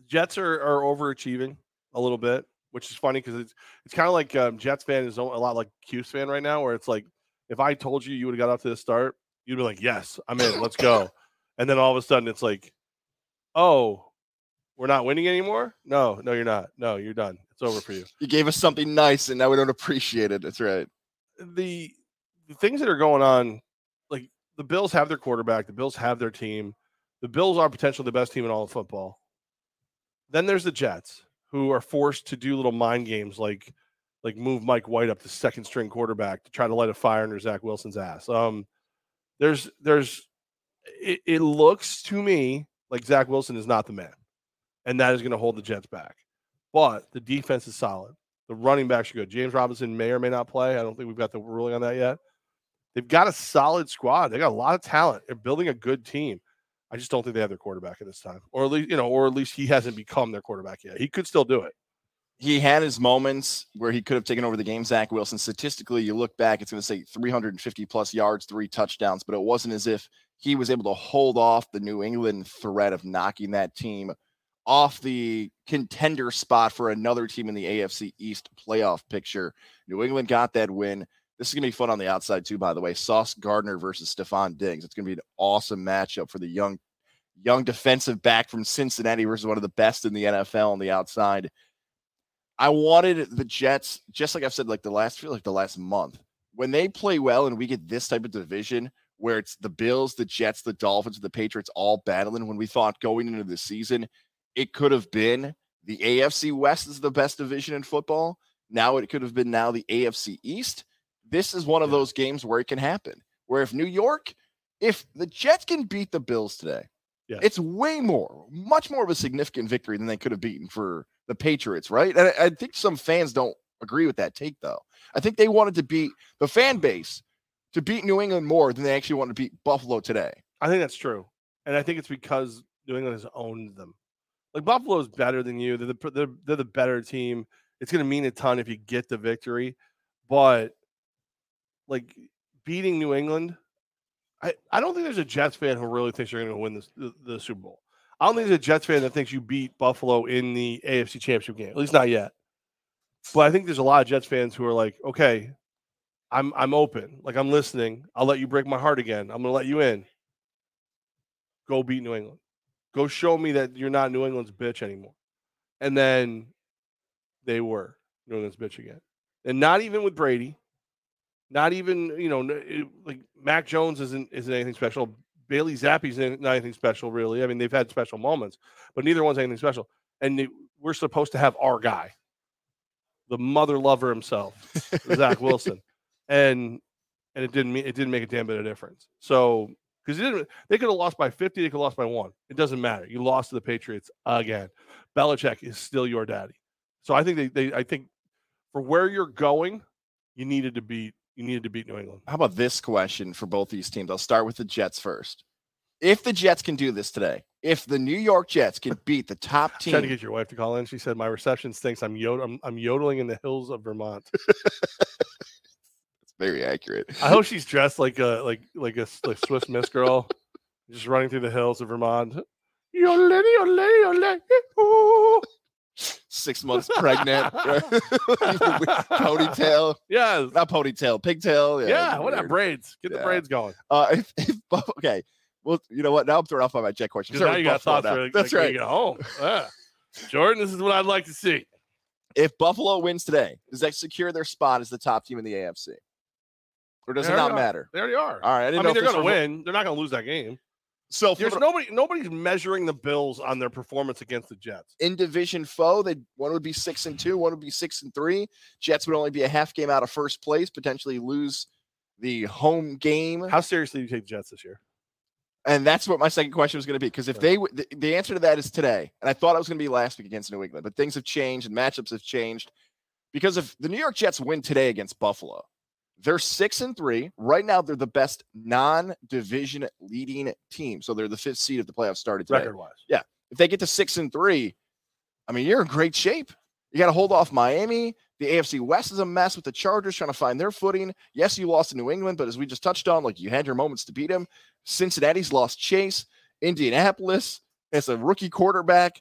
Jets are, are overachieving a little bit, which is funny because it's it's kind of like um, Jets fan is a lot like Q's fan right now, where it's like if I told you you would have got off to the start, you'd be like, "Yes, I'm in, let's go," and then all of a sudden it's like, "Oh, we're not winning anymore." No, no, you're not. No, you're done. It's over for you. You gave us something nice, and now we don't appreciate it. That's right. the the things that are going on, like the Bills have their quarterback, the Bills have their team, the Bills are potentially the best team in all of football. Then there's the Jets, who are forced to do little mind games like like move Mike White up to second string quarterback to try to light a fire under Zach Wilson's ass. Um, there's there's it, it looks to me like Zach Wilson is not the man, and that is going to hold the Jets back. But the defense is solid. The running backs are good. James Robinson may or may not play. I don't think we've got the ruling on that yet. They've got a solid squad. They got a lot of talent. They're building a good team. I just don't think they have their quarterback at this time, or at least you know, or at least he hasn't become their quarterback yet. He could still do it. He had his moments where he could have taken over the game. Zach Wilson. Statistically, you look back, it's going to say 350 plus yards, three touchdowns, but it wasn't as if he was able to hold off the New England threat of knocking that team off the contender spot for another team in the AFC East playoff picture. New England got that win. This is going to be fun on the outside too, by the way. Sauce Gardner versus Stefon Diggs. It's going to be an awesome matchup for the young, young defensive back from Cincinnati versus one of the best in the NFL on the outside. I wanted the Jets, just like I've said, like the last feel like the last month, when they play well and we get this type of division where it's the Bills, the Jets, the Dolphins, the Patriots all battling. When we thought going into the season, it could have been the AFC West is the best division in football. Now it could have been now the AFC East. This is one of those games where it can happen. Where if New York, if the Jets can beat the Bills today, Yeah. it's way more, much more of a significant victory than they could have beaten for the Patriots, right? And I, I think some fans don't agree with that take, though. I think they wanted to beat the fan base to beat New England more than they actually wanted to beat Buffalo today. I think that's true, and I think it's because New England has owned them. Like Buffalo's better than you. They're the they're, they're the better team. It's going to mean a ton if you get the victory, but like beating New England, I I don't think there's a Jets fan who really thinks you're going to win this, the the Super Bowl. I don't think there's a Jets fan that thinks you beat Buffalo in the AFC Championship game. At least not yet. But I think there's a lot of Jets fans who are like, okay, I'm I'm open. Like I'm listening. I'll let you break my heart again. I'm gonna let you in. Go beat New England. Go show me that you're not New England's bitch anymore. And then they were New England's bitch again. And not even with Brady. Not even, you know, it- like Mac Jones isn't isn't anything special. Bailey Zappe's not anything special, really. I mean, they've had special moments, but neither one's anything special. And they- we're supposed to have our guy, the mother lover himself, Zach [LAUGHS] Wilson, and and it didn't mean it didn't make a damn bit of difference. So because didn't they could have lost by fifty, they could have lost by one. It doesn't matter. You lost to the Patriots again. Belichick is still your daddy. So I think they, they I think for where you're going, you needed to beat you needed to beat New England. How about this question for both these teams? I'll start with the Jets first. If the Jets can do this today, if the New York Jets can [LAUGHS] beat the top team, Trying to get your wife to call in. She said my reception stinks. I'm yod- I'm, I'm yodeling in the hills of Vermont. [LAUGHS] it's very accurate. I hope she's dressed like a like like a like Swiss Miss girl, just running through the hills of Vermont. [LAUGHS] Ooh. Six months pregnant, [LAUGHS] [LAUGHS] ponytail, Yeah, not ponytail, pigtail. yeah. that weird. braids? Get the Yeah. braids going. Uh, if, if, okay, well, you know what? Now I'm thrown off by my jet question. Now you got thoughts now. for like, That's like right. get home. Yeah. Jordan, this is what I'd like to see. If Buffalo wins today, does that secure their spot as the top team in the AFC, or does They it not are. matter? They already are. All right, I I, mean, they're going to win. They're not going to lose that game. So There's the- nobody. Nobody's measuring the Bills on their performance against the Jets. in division foe, they one would be six and two, one would be six and three. Jets would only be a half game out of first place, potentially lose the home game. How seriously do you take the Jets this year? And that's what my second question was going to be. Because if Right. they w- the, the answer to that is today, and I thought it was going to be last week against New England, but things have changed and matchups have changed. Because if the New York Jets win today against Buffalo, they're six and three. Right now, they're the best non-division leading team. So they're the fifth seed if the playoffs started today. Record wise, Yeah. if they get to six and three, I mean, you're in great shape. You got to hold off Miami. The AFC West is a mess with the Chargers trying to find their footing. Yes, you lost to New England, but as we just touched on, like you had your moments to beat them. Cincinnati's lost Chase. Indianapolis has a rookie quarterback.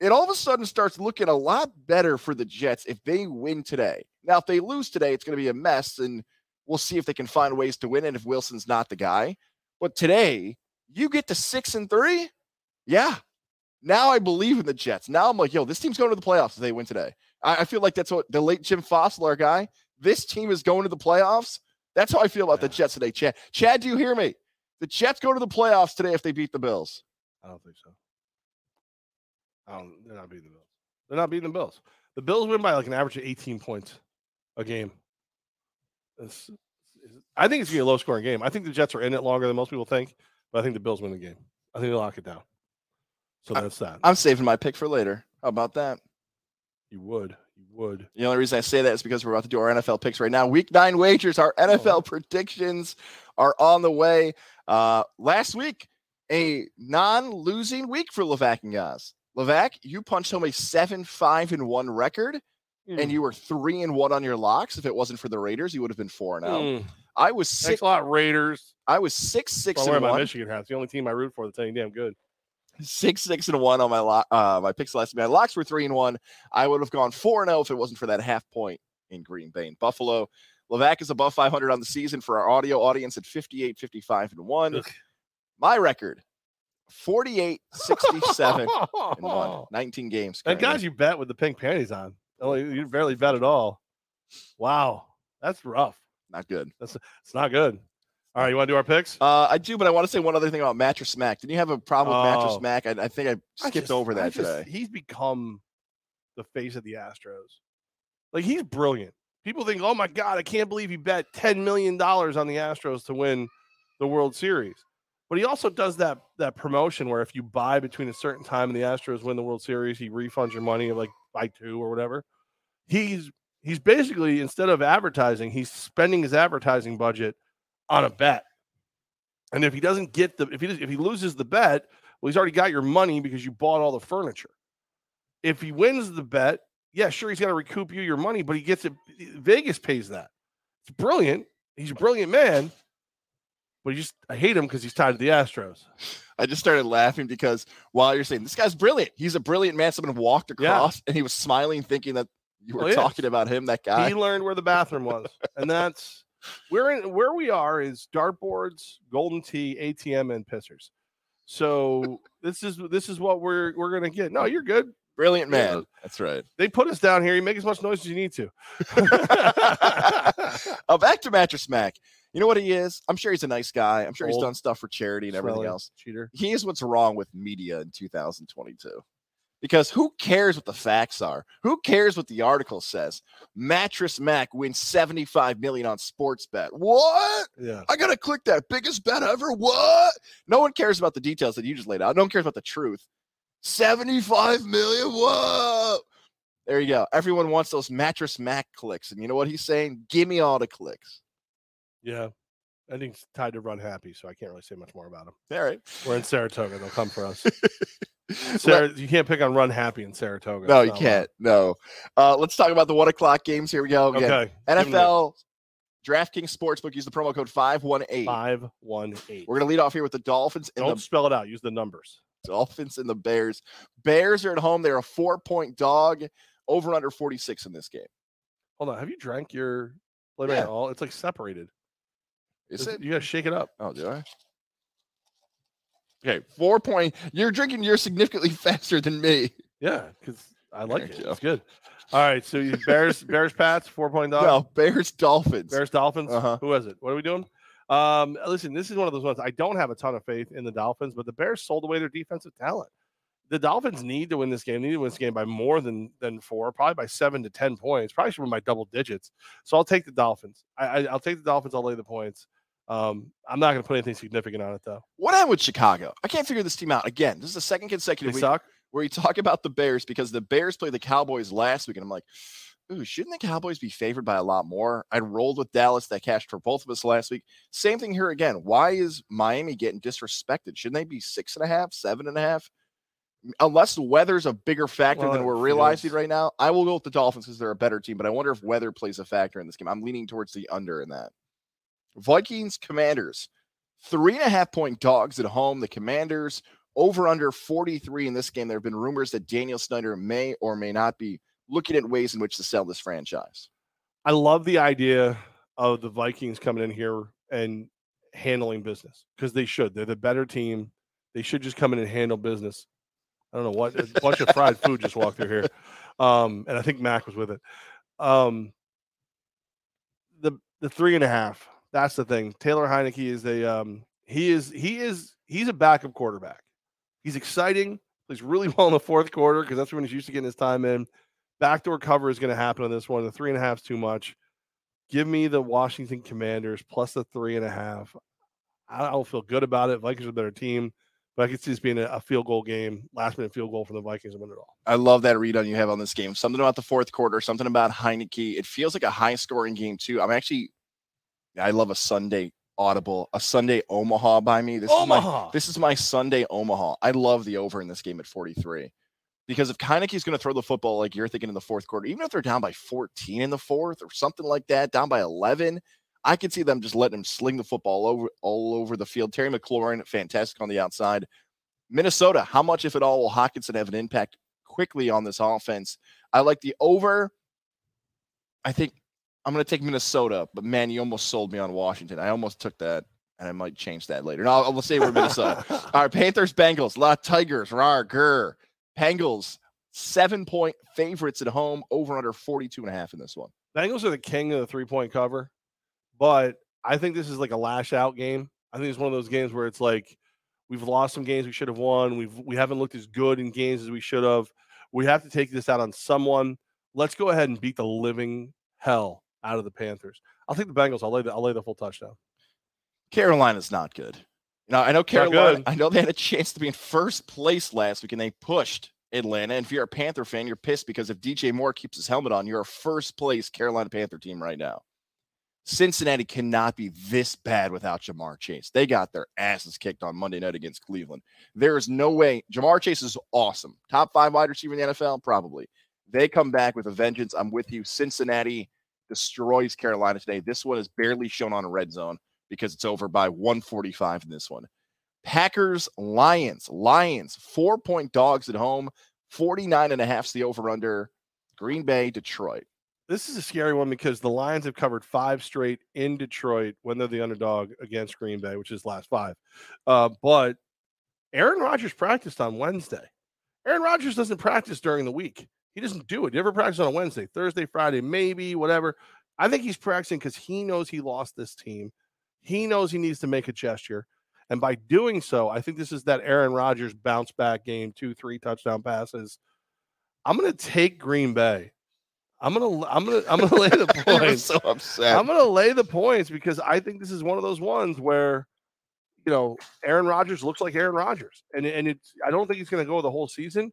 It all of a sudden starts looking a lot better for the Jets if they win today. Now, if they lose today, it's going to be a mess, and we'll see if they can find ways to win and if Wilson's not the guy. But today, you get to six and three. Yeah, now I believe in the Jets. Now I'm like, yo, this team's going to the playoffs if they win today. I, I feel like that's what the late Jim Fassel, our guy, this team is going to the playoffs. That's how I feel about the Jets today. Chad, Chad, do you hear me? The Jets go to the playoffs today if they beat the Bills. I don't think so. I don't. They're not beating the Bills. They're not beating the Bills. The Bills win by like an average of 18 points a game. It's- it's- I think it's gonna be a low scoring game. I think the Jets are in it longer than most people think, but I think the Bills win the game. I think they lock it down. So I- that's that. I'm saving my pick for later. How about that? You would. You would. The only reason I say that is because we're about to do our NFL picks right now. Week nine wagers, our NFL predictions are on the way. Uh, last week, a non-losing week for Levack and Goz. Levack, you punched home a seven, five, and one record, Hmm. and you were three and one on your locks. If it wasn't for the Raiders, you would have been four and zero. Mm. I was Thanks six. a lot, Raiders. I was six, six, I'm wearing and my one. Michigan hat. The only team I root for that's any damn good. six six and one on my lock uh my picks last week. My locks were three and one. I would have gone four and zero if it wasn't for that half point in Green Bay and Buffalo. Levack is above 500 on the season for our audio audience at 58, 55 and one. Ugh. My record 48, 67 and one. [LAUGHS] 19 games. Thank God currently. you bet with the pink panties on. Only you barely bet at all. Wow, that's rough. Not good. That's It's not good. All right, you want to do our picks? Uh, I do, but I want to say one other thing about Mattress Mac. Didn't you have a problem with Mattress Oh. Mac? I, I think I I skipped just- over I that just- today. He's become the face of the Astros. Like he's brilliant. People think, "Oh my God, I can't believe he bet ten million dollars on the Astros to win the World Series." But he also does that that promotion where if you buy between a certain time and the Astros win the World Series, he refunds your money like by two or whatever. He's he's basically instead of advertising, he's spending his advertising budget on a bet. And if he doesn't get the if he if he loses the bet, well, he's already got your money because you bought all the furniture. If he wins the bet, yeah, sure, he's got to recoup you your money, but he gets it. Vegas pays that. It's brilliant. He's a brilliant man, but he just I hate him because he's tied to the Astros. I just started laughing because while you're saying this guy's brilliant, he's a brilliant man. Someone walked Yeah. across and he was smiling, thinking that you were he talking about him, that guy. He learned where the bathroom was, and that's we're in where we are is dartboards, Golden Tee, ATM, and pissers. So this is this is what we're we're gonna get. No, you're good. Brilliant Yeah. man. That's right. They put us down here. You make as much noise as you need to. uh, [LAUGHS] back to Mattress Mac. You know what he is? I'm sure he's a nice guy. I'm sure he's done stuff for charity and everything else. Cheater. He is what's wrong with media in 2022. Because who cares what the facts are? Who cares what the article says? Mattress Mac wins 75 million on sports bet. What? Yeah. I gotta click that biggest bet ever. What? No one cares about the details that you just laid out. No one cares about the truth. 75 million. Whoa. There you go. Everyone wants those mattress Mac clicks. And you know what he's saying? Give me all the clicks. Yeah. I think it's tied to Run Happy, so I can't really say much more about him. All right. We're in Saratoga. They'll come for us. [LAUGHS] Sarah, you can't pick on Run Happy in Saratoga. no, you can't. No. Uh, let's talk about the one o'clock games. Here we go. Again. Okay. NFL DraftKings Sportsbook. Use the promo code 518. Five one eight. We're going to lead off here with the Dolphins and Don't the spell it out. Use the numbers. Dolphins and the Bears. Bears are at home. They're a four point dog. Over under 46 in this game. Hold on. Have you drank your Play by Yeah. all? It's like separated. Is it? You gotta shake it up. Oh, do I? Okay, four point. You're drinking You're significantly [LAUGHS] faster than me. Yeah, because I like it. It's good. All right. So you Bears, Bears, Pats, four point dog. No, Bears, Dolphins. Bears, Dolphins. Uh-huh. Who is it? What are we doing? Um, listen, this is one of those ones I don't have a ton of faith in the Dolphins, but the Bears sold away their defensive talent. The Dolphins need to win this game. They need to win this game by more than than four, probably by seven to ten points. Probably should win by double digits. So I'll take the Dolphins. I, I I'll take the Dolphins. I'll lay the points. Um, I'm not going to put anything significant on it though. What happened with Chicago? I can't figure this team out. Again, this is the second They consecutive week suck. where you talk [LAUGHS] about the Bears because the Bears played the Cowboys last week, and I'm like, ooh, shouldn't the Cowboys be favored by a lot more? I rolled with Dallas that cashed for both of us last week. Same thing here again. Why is Miami getting disrespected? Shouldn't they be six and a half, seven and a half? Unless the weather's a bigger factor Well, than we're realizing right now, I will go with the Dolphins because they're a better team. But I wonder if weather plays a factor in this game. I'm leaning towards the under in that. Vikings, Commanders, three and a half point dogs at home. The Commanders over under 43 in this game. There have been rumors that Daniel Snyder may or may not be looking at ways in which to sell this franchise. I love the idea of the Vikings coming in here and handling business because they should. They're the better team. They should just come in and handle business. I don't know what a bunch of fried food just walked through here, um, and I think Mac was with it. Um, the the three and a half. That's the thing. Taylor Heinicke is a um, he is he is he's a backup quarterback. He's exciting. Plays really [LAUGHS] well in the fourth quarter because that's when he's used to getting his time in. Backdoor cover is going to happen on this one. The three and a half is too much. Give me the Washington Commanders plus the three and a half. I don't feel good about it. Vikings are a better team, But I could see this being a, a field goal game, last minute field goal from the Vikings and win it all. I love that read on you have on this game. Something about the fourth quarter, something about Heinicke. It feels like a high scoring game too. I'm actually, I love a Sunday audible, a Sunday Omaha by me. This is my this is my Sunday Omaha. I love the over in this game at 43 because if Heinicke's going to throw the football like you're thinking in the fourth quarter, even if they're down by 14 in the fourth or something like that, down by 11, I could see them just letting him sling the football over all over the field. Terry McLaurin, fantastic on the outside. Minnesota, how much, if at all, will Hockenson have an impact quickly on this offense? I like the over. I think I'm going to take Minnesota, but man, you almost sold me on Washington. I almost took that, and I might change that later. No, I'll, I'll say we're Minnesota. [LAUGHS] All right, Panthers, Bengals, La Tigers, rar, grr. Bengals, seven point favorites at home, over under 42 and a half in this one. Bengals are the king of the three point cover, but I think this is like a lash out game. I think it's one of those games where it's like we've lost some games we should have won. We've we haven't looked as good in games as we should have. We have to take this out on someone. Let's go ahead and beat the living hell out of the Panthers. I'll take the Bengals. I'll lay the I'll lay the full touchdown. Carolina's not good. You know, I know Carolina. I know they had a chance to be in first place last week and they pushed Atlanta. And if you're a Panther fan, you're pissed because if DJ Moore keeps his helmet on, you're a first place Carolina Panther team right now. Cincinnati cannot be this bad without Ja'Marr Chase. They got their asses kicked on Monday night against Cleveland. There is no way. Ja'Marr Chase is awesome. Top five wide receiver in the NFL, probably. They come back with a vengeance. I'm with you. Cincinnati destroys Carolina today. This one is barely shown on a red zone because it's over by 145 in this one. Packers, Lions, Lions, four point dogs at home, 49 and a half's the over under. Green Bay, Detroit. This is a scary one because the Lions have covered five straight in Detroit when they're the underdog against Green Bay, which is last five. Uh, but Aaron Rodgers practiced on Wednesday. Aaron Rodgers doesn't practice during the week. He doesn't do it. He never practice on a Wednesday, Thursday, Friday, maybe, whatever. I think he's practicing because he knows he lost this team. He knows he needs to make a gesture. And by doing so, I think this is that Aaron Rodgers bounce back game, two, three touchdown passes. I'm gonna take Green Bay. I'm gonna I'm gonna I'm gonna lay the [LAUGHS] points. so upset. I'm gonna lay the points because I think this is one of those ones where you know Aaron Rodgers looks like Aaron Rodgers, and and it's I don't think he's gonna go the whole season.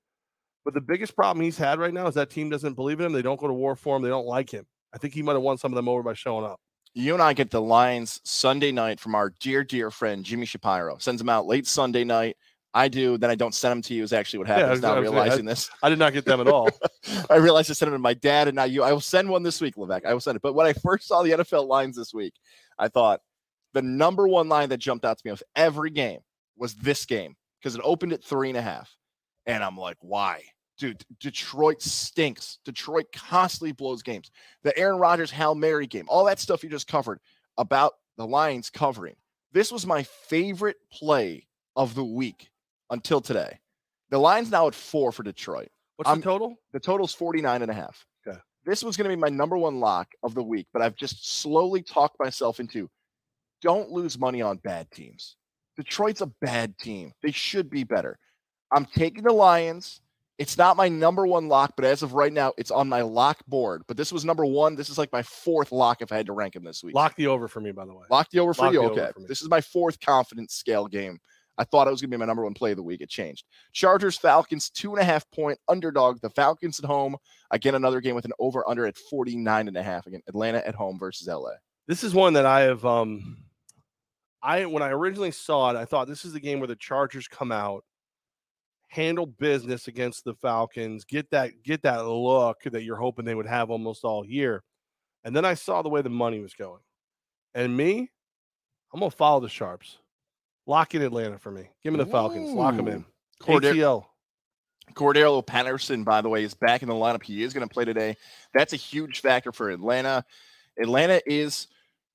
But the biggest problem he's had right now is that team doesn't believe in him. They don't go to war for him. They don't like him. I think he might have won some of them over by showing up. you and I get the Lions Sunday night from our dear, dear friend Jimmy Shapiro. Sends them out late Sunday night. I do, then I don't send them to you. Is actually what Yeah, happens was- now. Was I- realizing this, I did not get them at all. [LAUGHS] I realized I sent them to my dad and not you. I will send one this week, Levack. I will send it. But when I first saw the NFL lines this week, I thought the number one line that jumped out to me of every game was this game because it opened at three and a half, and I'm like, why? Dude, Detroit stinks. Detroit constantly blows games. The Aaron Rodgers Hail Mary game, all that stuff you just covered about the Lions covering. This was my favorite play of the week until today. The line's now at four for Detroit. What's I'm- the total? The total's 49 and a half. Okay. This was going to be my number one lock of the week, but I've just slowly talked myself into don't lose money on bad teams. Detroit's a bad team. They should be better. I'm taking the Lions. It's not my number one lock, but as of right now, it's on my lock board. But this was number one. This is like my fourth lock if I had to rank them this week. Lock the over for me, by the way. Lock the over for Lock you. Okay. for. This is my fourth confidence scale game. I thought it was going to be my number one play of the week. It changed. Chargers, Falcons, two and a half point underdog. The Falcons at home. Again, another game with an over under at 49 and a half. Again, Atlanta at home versus LA. This is one that I have um I when I originally saw it, I thought this is the game where the Chargers come out, handle business against the Falcons, get that get that look that you're hoping they would have almost all year. And then I saw the way the money was going. And me, I'm gonna follow the sharps. Lock in Atlanta for me. Give me the Falcons. Lock them in. Ooh. ATL. Cordarrelle Patterson, by the way, is back in the lineup. He is going to play today. That's a huge factor for Atlanta. Atlanta is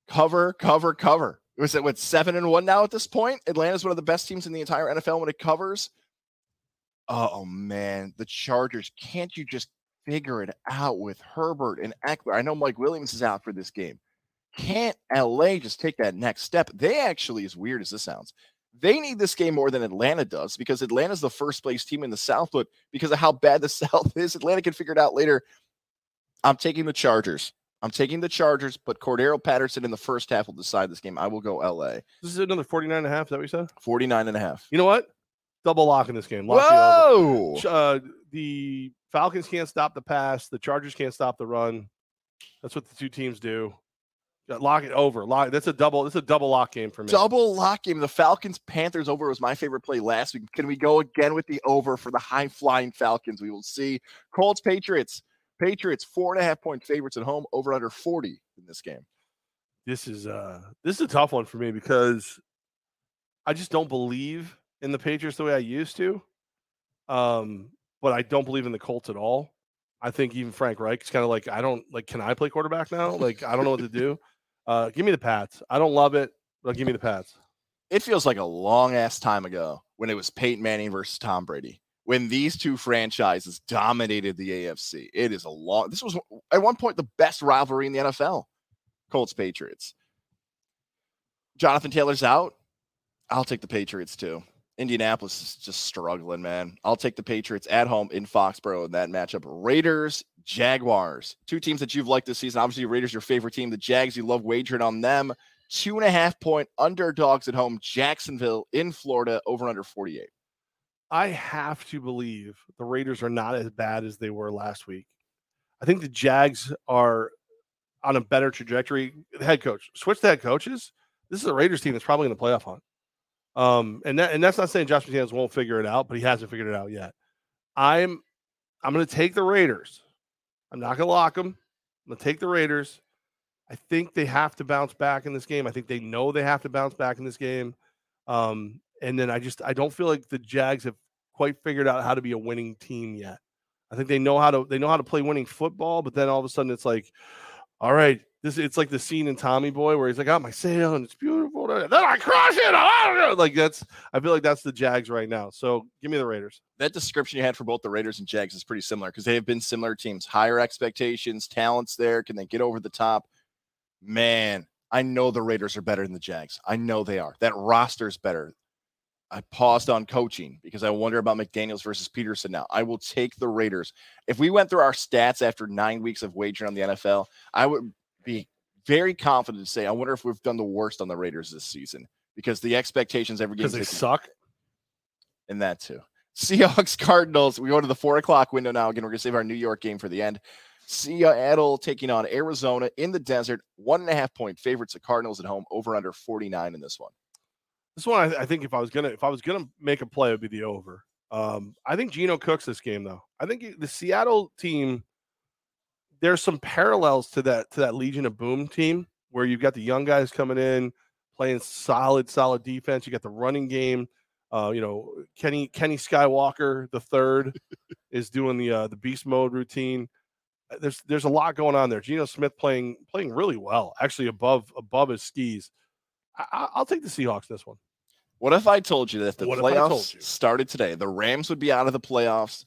cover, cover, cover. Was it what seven and one now at this point? Atlanta is one of the best teams in the entire NFL when it covers. Oh man, the Chargers. Can't you just figure it out with Herbert and Ekeler? I know Mike Williams is out for this game. Can't LA just take that next step? They actually, as weird as this sounds, they need this game more than Atlanta does because Atlanta's the first place team in the South, but because of how bad the [LAUGHS] South is, Atlanta can figure it out later. I'm taking the Chargers. I'm taking the Chargers, but Cordarrelle Patterson in the first half will decide this game. I will go LA. This is another 49 and a half. Is that what you said? 49 and a half. You know what? Double lock in this game. Lock the. Whoa! Ch- Uh, the Falcons can't stop the pass. The Chargers can't stop the run. That's what the two teams do. Lock it over. Lock. That's a double. That's a double lock game for me. Double lock game. The Falcons Panthers over was my favorite play last week. Can we go again with the over for the high flying Falcons? We will see. Colts Patriots. Patriots four and a half point favorites at home. Over under forty in this game. This is uh this is a tough one for me because I just don't believe in the Patriots the way I used to. Um, but I don't believe in the Colts at all. I think even Frank Reich is kind of like I don't like. Can I play quarterback now? Like I don't know what to do. Uh, give me the Pats. I don't love it, but give me the Pats. It feels like a long ass time ago when it was Peyton Manning versus Tom Brady. When these two franchises dominated the AFC. It is a long. This was at one point the best rivalry in the NFL. Colts Patriots. Jonathan Taylor's out. I'll take the Patriots too. Indianapolis is just struggling, man. I'll take the Patriots at home in Foxborough in that matchup. Raiders, Jaguars, two teams that you've liked this season. Obviously, Raiders your favorite team. The Jags, you love wagering on them. Two and a half point underdogs at home. Jacksonville in Florida, over under 48. I have to believe the Raiders are not as bad as they were last week. I think the Jags are on a better trajectory. The head coach, switch the head coaches. This is a Raiders team that's probably in the playoff hunt. Um, and that, and that's not saying Josh McDaniels won't figure it out, but he hasn't figured it out yet. I'm I'm going to take the Raiders. I'm not going to lock them. I'm going to take the Raiders. I think they have to bounce back in this game. I think they know they have to bounce back in this game. Um, and then I just I don't feel like the Jags have quite figured out how to be a winning team yet. I think they know how to they know how to play winning football, but then all of a sudden it's like, all right, this it's like the scene in Tommy Boy where he's like, I got my sail and it's beautiful. Then I crush it. I don't know. Like that's I feel like that's the Jags right now. So give me the Raiders. That description you had for both the Raiders and Jags is pretty similar because they have been similar teams. Higher expectations, talents there. Can they get over the top? Man, I know the Raiders are better than the Jags. I know they are. That roster is better. I paused on coaching because I wonder about McDaniels versus Pederson now. I will take the Raiders. If we went through our stats after nine weeks of wagering on the NFL, I would be very confident to say I wonder if we've done the worst on the Raiders this season because the expectations every game Because they suck. and that too. Seahawks [LAUGHS] Cardinals. We go to the four o'clock window now. Again, we're gonna save our New York game for the end. Seattle taking on Arizona in the desert. One and a half point favorites. The Cardinals at home. Over under 49 in this one. This one, I, I think if I was gonna if I was gonna make a play, it would be the over. Um, I think Geno cooks this game though. I think the Seattle team. There's some parallels to that to that Legion of Boom team where you've got the young guys coming in playing solid, solid defense. You got the running game. Uh, you know, Kenny Kenny Skywalker the third is doing the uh, the beast mode routine. Uh, There's there's a lot going on there. Geno Smith playing playing really well, actually above above his skis. I, I- I'll take the Seahawks this one. What if I told you that if the What I told playoffs you? started today, the Rams would be out of the playoffs,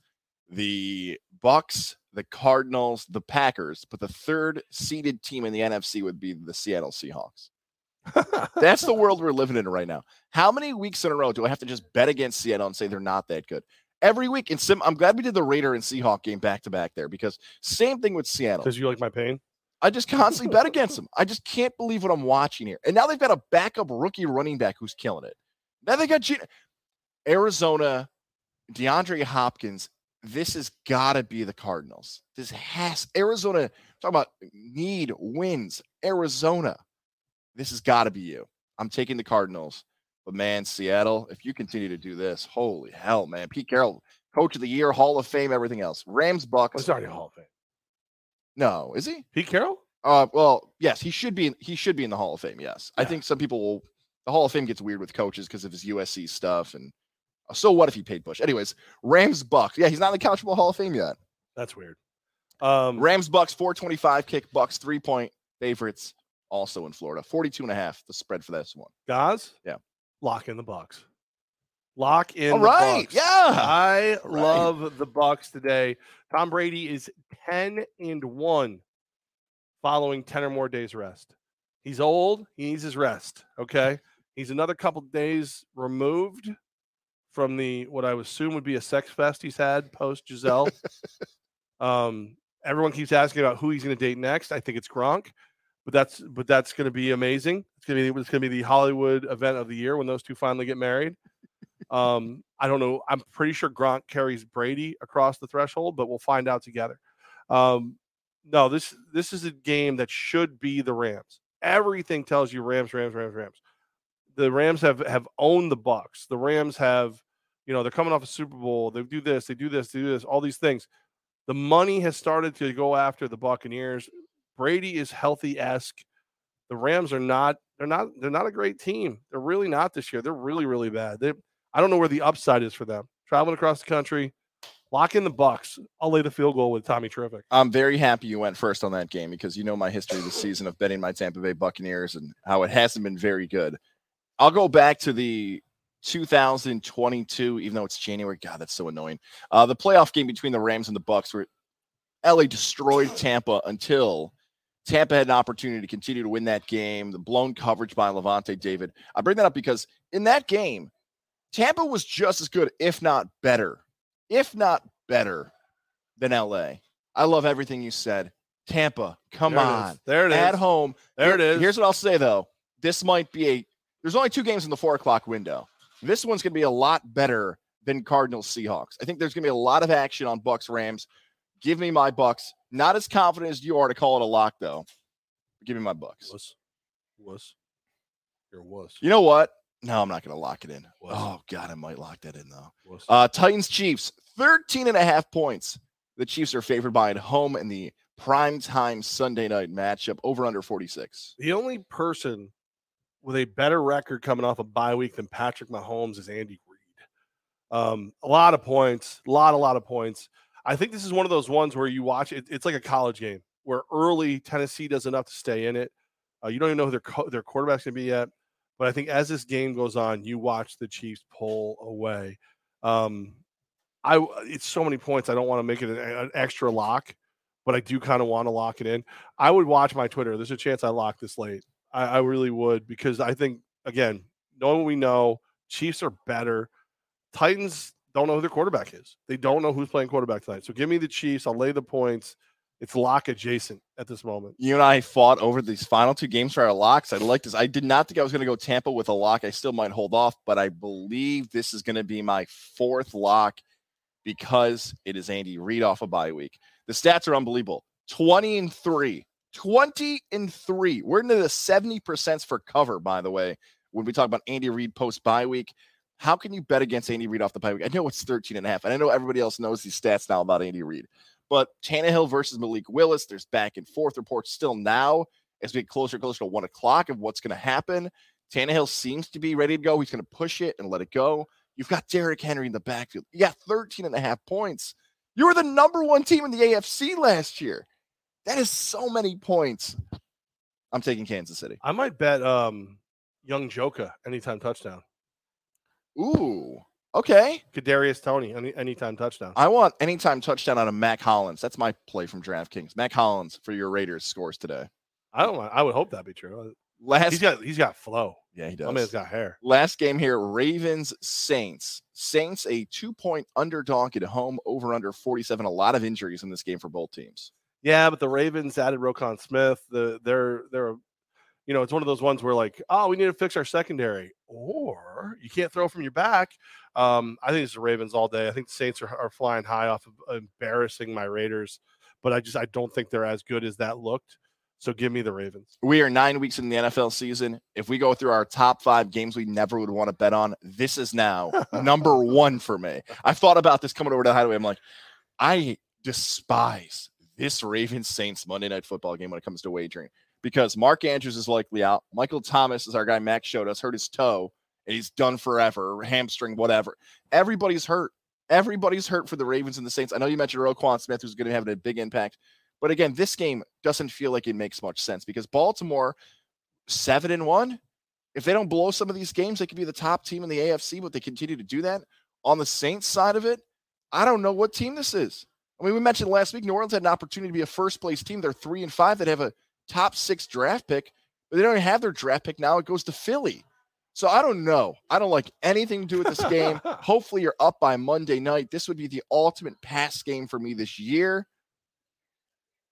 the Bucks, the Cardinals, the Packers, but the third seeded team in the NFC would be the Seattle Seahawks. That's the world we're living in right now. How many weeks in a row do I have to just bet against Seattle and say they're not that good? Every week. And sim- I'm glad we did the Raider and Seahawk game back to back there because same thing with Seattle. Because you like my pain. I just constantly bet [LAUGHS] against them. I just can't believe what I'm watching here. And now they've got a backup rookie running back who's killing it. Now they got Arizona, DeAndre Hopkins. This has got to be the Cardinals. This has Arizona. Talk about need wins. Arizona. This has got to be you. I'm taking the Cardinals. But man, Seattle, if you continue to do this, holy hell, man. Pete Carroll, coach of the year, Hall of Fame, everything else. Rams, Bucks. it's already a Hall of Fame. No, is he? Pete Carroll? Uh, well, yes, he should be. In, he should be in the Hall of Fame. Yes, I think some people will. The Hall of Fame gets weird with coaches because of his USC stuff, and so what if he paid Bush? Anyways, Rams Bucks. Yeah, he's not in the Couch Football Hall of Fame yet. That's weird. Um, Rams Bucks 425 kick. Bucks three point favorites also in Florida. 42 and a half the spread for this one. Guys? Yeah. Lock in the Bucks. Lock in All right, yeah. I Right. love the Bucks today. Tom Brady is 10 and 1 following 10 or more days rest. He's old, he needs his rest, okay? He's another couple days removed from the what I would assume would be a sex fest he's had post Gisele. [LAUGHS] um everyone keeps asking about who he's going to date next. I think it's Gronk, but that's but that's going to be amazing. It's going to be it's going to be the Hollywood event of the year when those two finally get married. Um, I I don't know. I'm pretty sure Gronk carries Brady across the threshold, but we'll find out together. Um, no, this this is a game that should be the Rams. Everything tells you Rams, Rams, Rams, Rams. The Rams have have owned the Bucks. The Rams have, you know, they're coming off a Super Bowl. They do this, they do this, they do this, all these things. The money has started to go after the Buccaneers. Brady is healthy esque. The Rams are not. They're not. They're not a great team. They're really not this year. They're really, really bad. They. I don't know where the upside is for them. Traveling across the country, lock in the Bucks. I'll lay the field goal with Tommy Terrific. I'm very happy you went first on that game because you know my history this season of betting my Tampa Bay Buccaneers and how it hasn't been very good. I'll go back to the 2022, even though it's January. God, that's so annoying. Uh, the playoff game between the Rams and the Bucks, where LA destroyed Tampa until Tampa had an opportunity to continue to win that game. The blown coverage by Lavonte David. I bring that up because in that game, Tampa was just as good, if not better, if not better than LA. I love everything you said. Tampa, come There on. is. There it is. At home. There it Here- is. Here's what I'll say though. This might be a there's only two games in the four o'clock window. This one's gonna be a lot better than Cardinals Seahawks. I think there's gonna be a lot of action on Bucks Rams. Give me my Bucks. Not as confident as you are to call it a lock, though. Give me my Bucks. You're a wuss. You know what? No, I'm not gonna lock it in. Wuss. Oh god, I might lock that in though. wuss. Uh, Titans Chiefs, 13 and a half points. The Chiefs are favored by at home in the prime time Sunday night matchup over under 46. The only person with a better record coming off a bye week than Patrick Mahomes is Andy Reid. Um, a lot of points, a lot, a lot of points. I think this is one of those ones where you watch it. It's like a college game where early Tennessee does enough to stay in it. Uh, you don't even know who their co- their quarterback's going to be yet. But I think as this game goes on, you watch the Chiefs pull away. Um, I it's so many points. I don't want to make it an, an extra lock, but I do kind of want to lock it in. I would watch my Twitter. There's a chance I lock this late. I, I really would because I think again, knowing what we know, Chiefs are better. Titans don't know who their quarterback is. They don't know who's playing quarterback tonight. So give me the Chiefs. I'll lay the points. It's lock adjacent at this moment. You and I fought over these final two games for our locks. I like this. I did not think I was going to go Tampa with a lock. I still might hold off, but I believe this is going to be my fourth lock because it is Andy Reid off a bye week. The stats are unbelievable 20 and 3. 20 and 3. We're into the 70% for cover, by the way, when we talk about Andy Reid post bye week. How can you bet against Andy Reid off the bye week? I know it's 13 and a half, and I know everybody else knows these stats now about Andy Reid. But Tannehill versus Malik Willis, there's back and forth reports still now as we get closer and closer to one o'clock of what's going to happen. Tannehill seems to be ready to go. He's going to push it and let it go. You've got Derrick Henry in the backfield. You got 13 and a half points. You were the number one team in the AFC last year. That is so many points. I'm taking Kansas City. I might bet um young Joka anytime touchdown. Ooh, okay. Kadarius Toney any anytime touchdown. I want anytime touchdown out of Mack Hollins. That's my play from DraftKings. Mack Hollins for your Raiders scores today. I don't. I would hope that be true. Last, He's got he's got flow. yeah, he does. I mean, he's got hair. Last game here Ravens Saints. Saints a two point underdog at home over under 47. A lot of injuries in this game for both teams. Yeah, but the Ravens added Roquan Smith. The they're they're you know, it's one of those ones where like, oh, we need to fix our secondary, or you can't throw from your back. Um, I think it's the Ravens all day. I think the Saints are, are flying high off of embarrassing my Raiders, but I just I don't think they're as good as that looked. So give me the Ravens. We are nine weeks in the NFL season. If we go through our top five games we never would want to bet on, this is now number one for me. I've thought about this coming over to the highway. I'm like, I despise this Ravens Saints Monday night football game when it comes to wagering because Mark Andrews is likely out. Michael Thomas is our guy Max showed us, hurt his toe, and he's done forever, hamstring, whatever. Everybody's hurt. Everybody's hurt for the Ravens and the Saints. I know you mentioned Roquan Smith, who's going to have a big impact. But again, this game doesn't feel like it makes much sense because Baltimore, seven and one. If they don't blow some of these games, they could be the top team in the AFC, but they continue to do that. On the Saints side of it, I don't know what team this is. I mean, we mentioned last week New Orleans had an opportunity to be a first place team. They're three and five that have a top six draft pick, but they don't even have their draft pick now. It goes to Philly. So I don't know. I don't like anything to do with this game. [LAUGHS] Hopefully, you're up by Monday night. This would be the ultimate pass game for me this year.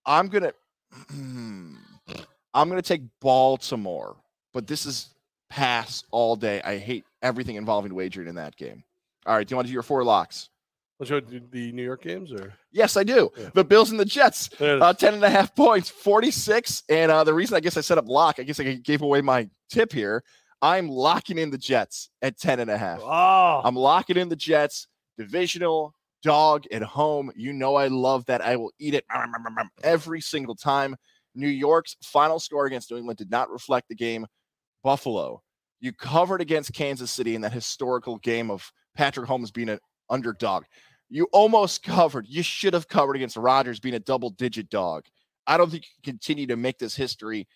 I'm gonna, [CLEARS THROAT] I'm gonna take Baltimore, but this is pass all day. I hate everything involving wagering in that game. All right. Do you want to do your four locks? Let's show the- the New York games or Yes, I do. Yeah. The Bills and the Jets. There Uh, 10 and a half points, 46. And uh, the reason I guess I set up lock, I guess I gave away my tip here. I'm locking in the Jets at 10 and a half. oh, I'm locking in the Jets, divisional dog at home. You know, I love that. I will eat it every single time. New York's final score against New England did not reflect the game. Buffalo, you covered against Kansas City in that historical game of Patrick Holmes being an underdog. You almost covered. You should have covered against Rodgers being a double digit dog. I don't think you can continue to make this history.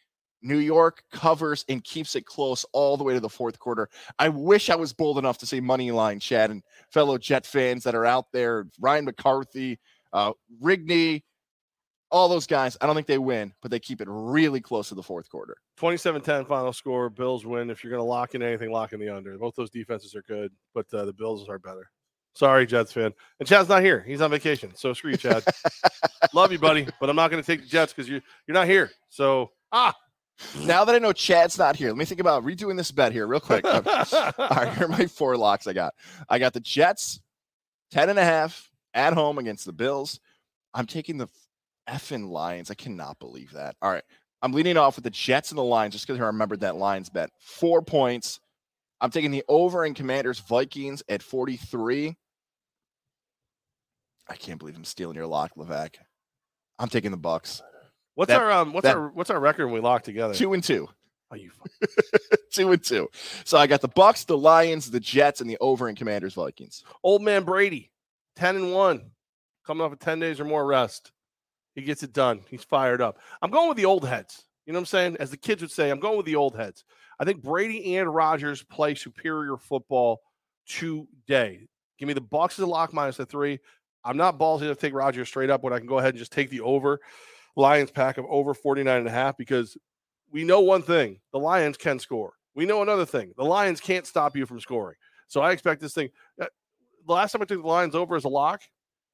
New York covers and keeps it close all the way to the fourth quarter. I wish I was bold enough to say money line, Chad, and fellow Jet fans that are out there, Ryan McCarthy, uh, Rigney, all those guys. I don't think they win, but they keep it really close to the fourth quarter. 27-10 final score. Bills win. If you're going to lock in anything, lock in the under. Both those defenses are good, but uh, the Bills are better. Sorry, Jets fan. And Chad's not here. He's on vacation. So screw you, Chad. Love you, buddy, but I'm not going to take the Jets because you're you're not here. So ah. Now that I know Chad's not here, let me think about redoing this bet here real quick. Uh, [LAUGHS] All right, here are my four locks I got. I got the Jets, 10 and a half at home against the Bills. I'm taking the effing Lions. I cannot believe that. All right. I'm leading off with the Jets and the Lions just because I remembered that Lions bet. Four points. I'm taking the over in Commanders Vikings at 43. I can't believe I'm stealing your lock, Levack. I'm taking the Bucks. What's That- our um what's that- our what's our record when we lock together? Two and two. Oh, you [LAUGHS] two and two. So I got the Bucks, the Lions, the Jets, and the over in Commanders Vikings. Old man Brady, 10 and 1, coming off of 10 days or more rest. He gets it done. He's fired up. I'm going with the old heads. You know what I'm saying? As the kids would say, I'm going with the old heads. I think Brady and Rodgers play superior football today. Give me the Bucks as a lock minus the three. I'm not ballsy to take Rodgers straight up when I can go ahead and just take the over. Lions Packers over 49 and a half because we know one thing the Lions can score. We know another thing the Lions can't stop you from scoring. So I expect this thing. uh, The last time I took the Lions over as a lock,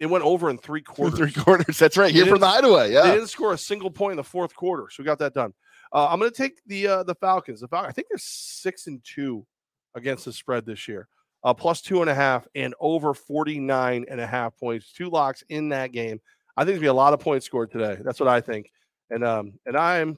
it went over in three quarters. Three quarters. That's right. Here from the hideaway. Yeah. They didn't score a single point in the fourth quarter, so we got that done. Uh, I'm going to take the uh, the Falcons. The Fal- I think they're six and two against the spread this year, uh, plus two and a half and over 49 and a half points. Two locks in that game. I think there's gonna be a lot of points scored today. That's what I think, and um and I'm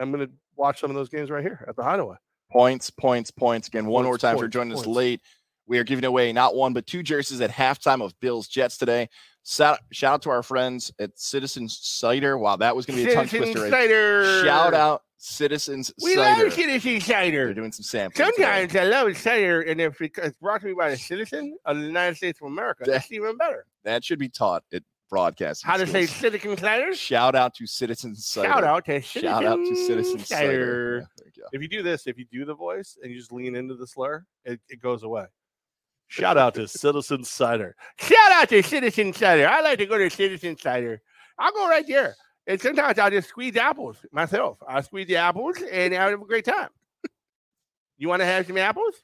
I'm going to watch some of those games right here at the Hideaway. Points, points, points. Again, one more Points, time for points, joining us late. We are giving away not one, but two jerseys at halftime of Bills Jets today. Shout, shout out to our friends at Citizens Cider. Wow, that was going to be a tongue Citizen twister. cider. Shout out Citizens We Cider. love Citizen cider. They're doing some sampling. today. Sometimes I love cider, and if it's brought to me by a citizen of the United States of America, that's even better. that should be taught at broadcasting. How to say schools. citizen cider? Shout out to Citizens Cider. Shout out to citizen Shout out to Citizens Cider. cider. Yeah, there you go. If you do this, if you do the voice and you just lean into the slur, it, it goes away. [LAUGHS] Shout out to Citizen Cider. Shout out to Citizen Cider. I like to go to Citizen Cider. I'll go right there. And sometimes I'll just squeeze apples myself. I squeeze the apples and I have a great time. You want to have some apples?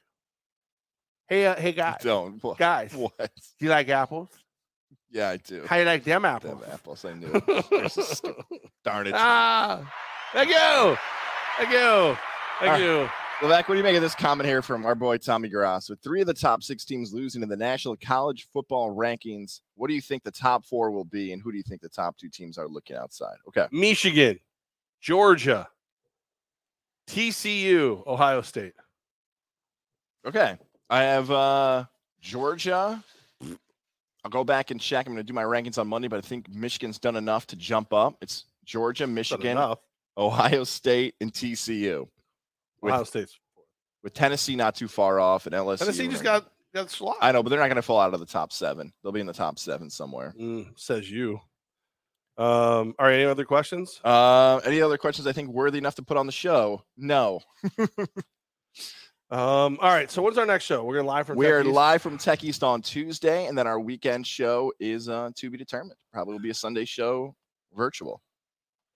Hey, uh, hey, guys. Don't. What? Guys, what? do you like apples? Yeah, I do. How you like them apples? apples. I knew it. This [LAUGHS] is. Darn it. ah, thank you. Thank you. Thank All you. Levack, what do you make of this comment here from our boy Tommy Grass? With three of the top six teams losing in the National College Football Rankings, what do you think the top four will be, and who do you think the top two teams are looking outside? Okay. Michigan, Georgia, TCU, Ohio State. Okay. I have uh Georgia. I'll go back and check. I'm going to do my rankings on Monday, but I think Michigan's done enough to jump up. It's Georgia, Michigan. Ohio State, and TCU. With, Ohio State's. with Tennessee not too far off, and LSU. Tennessee just ranked- got got slot. I know, but they're not going to fall out of the top seven. They'll be in the top seven somewhere. Mm, says you. Um. All right. Any other questions? Uh, any other questions I think worthy enough to put on the show? No. [LAUGHS] Um. All right. So when's our next show? We're gonna live from. We are East? live from Tech East on Tuesday, and then our weekend show is uh, to be determined. Probably will be a Sunday show virtual.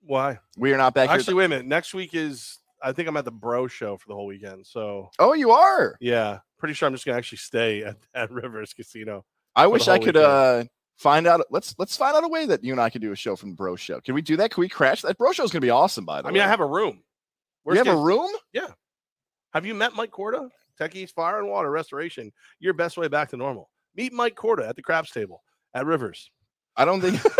Why? We are not back here. Actually, wait a minute. Next week is. I think I'm at the Bro Show for the whole weekend. So oh, you are. yeah, pretty sure I'm just gonna actually stay at, [LAUGHS] at Rivers Casino. I wish I could weekend. uh, find out. Let's let's find out a way that you and I could do a show from the Bro Show. Can we do that? Can we crash that? Bro Show is going to be awesome. By the I way, I mean, I have a room. we have Worst a room? Yeah. Have you met Mike Corda? Techie's Fire and Water Restoration. Your best way back to normal. Meet Mike Corda at the craps table at Rivers. I don't think. [LAUGHS]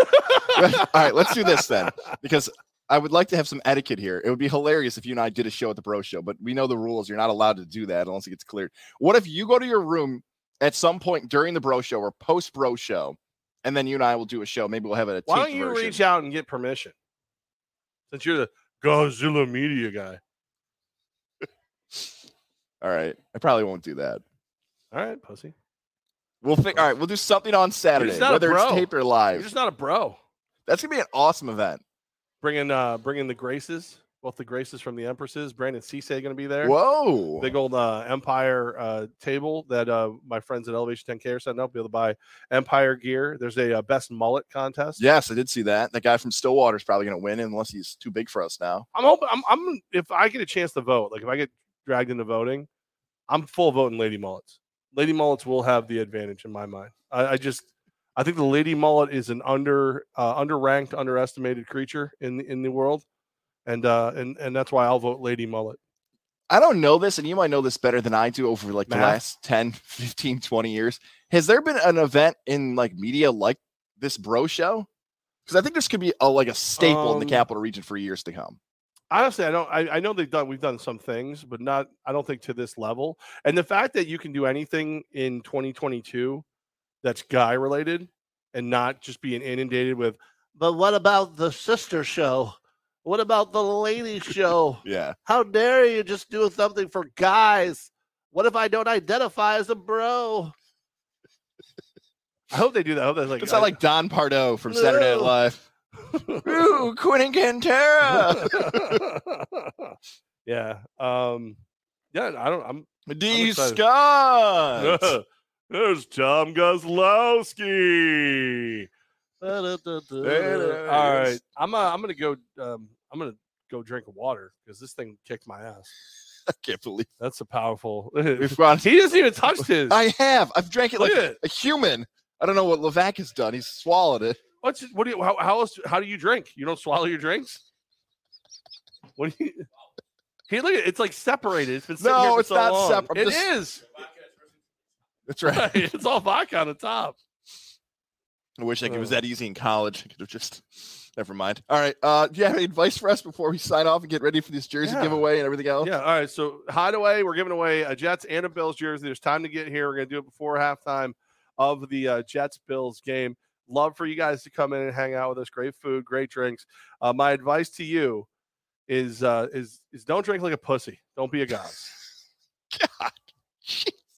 [LAUGHS] All right, let's do this then, because I would like to have some etiquette here. It would be hilarious if you and I did a show at the Bro Show, but we know the rules. You're not allowed to do that unless it gets cleared. What if you go to your room at some point during the Bro Show or post Bro Show, and then you and I will do a show? Maybe we'll have it. Why don't you reach out and get permission? Since you're the Godzilla media guy. [LAUGHS] All right, I probably won't do that. All right, pussy. We'll think. All right, we'll do something on Saturday, whether it's bro. taped or live. You're just not a bro. That's gonna be an awesome event. Bringing uh bringing the Graces, both the Graces from the Empresses. Brandon Cisse going to be there. Whoa! Big old uh, Empire uh, table that uh, my friends at Elevation 10K are setting up. Be able to buy Empire gear. There's a uh, best mullet contest. Yes, I did see that. That guy from Stillwater is probably gonna win unless he's too big for us now. I'm hoping. I'm, I'm. If I get a chance to vote, like if I get dragged into voting, I'm full voting Lady Mullets. Lady Mullets will have the advantage in my mind. I, I just, I think the Lady Mullet is an under, uh, underranked, underestimated creature in the, in the world, and uh, and and that's why I'll vote Lady Mullet. I don't know this, and you might know this better than I do over like the last 10, [LAUGHS] 15, 20 years. Has there been an event in like media like this bro show? Because I think this could be a, like a staple in the Um, capital region for years to come. honestly i don't I, I know they've done we've done some things but not i don't think to this level and the fact that you can do anything in 2022 that's guy related and not just being inundated with but what about the sister show what about the lady show Yeah. how dare you just do something for guys what if i don't identify as a bro i hope they do that I hope that's like It's not like Don Pardo from Saturday Night Live. [LAUGHS] Ooh, Quinn and Cantera. yeah. Um yeah, I don't I'm D. Scott. [LAUGHS] There's Tom Goslowski. All There it right. is. I'm uh, I'm gonna go um I'm gonna go drink water because this thing kicked my ass. [LAUGHS] I can't believe That's a powerful [LAUGHS] we've gone. he doesn't even touch [LAUGHS] his I have. I've drank it Look like it. a human. I don't know what Levack has done. He's swallowed it. What's what do you how, how else how do you drink? You don't swallow your drinks? What do you Hey, look it's like separated. It's been sitting No, here for it's so not long. separ- I'm It just- is. That's right. it's all vodka on the top. I wish I could, it was that easy in college. I could have just. Never mind. All right. Uh, do you have any advice for us before we sign off and get ready for this jersey Yeah. giveaway and everything else? Yeah. All right. So hideaway, we're giving away a Jets and a Bills jersey. There's time to get here. We're gonna do it before halftime of the uh, Jets Bills game. Love for you guys to come in and hang out with us. Great food, great drinks. Uh, my advice to you is uh, is is don't drink like a pussy. Don't be a Goz. [LAUGHS] God.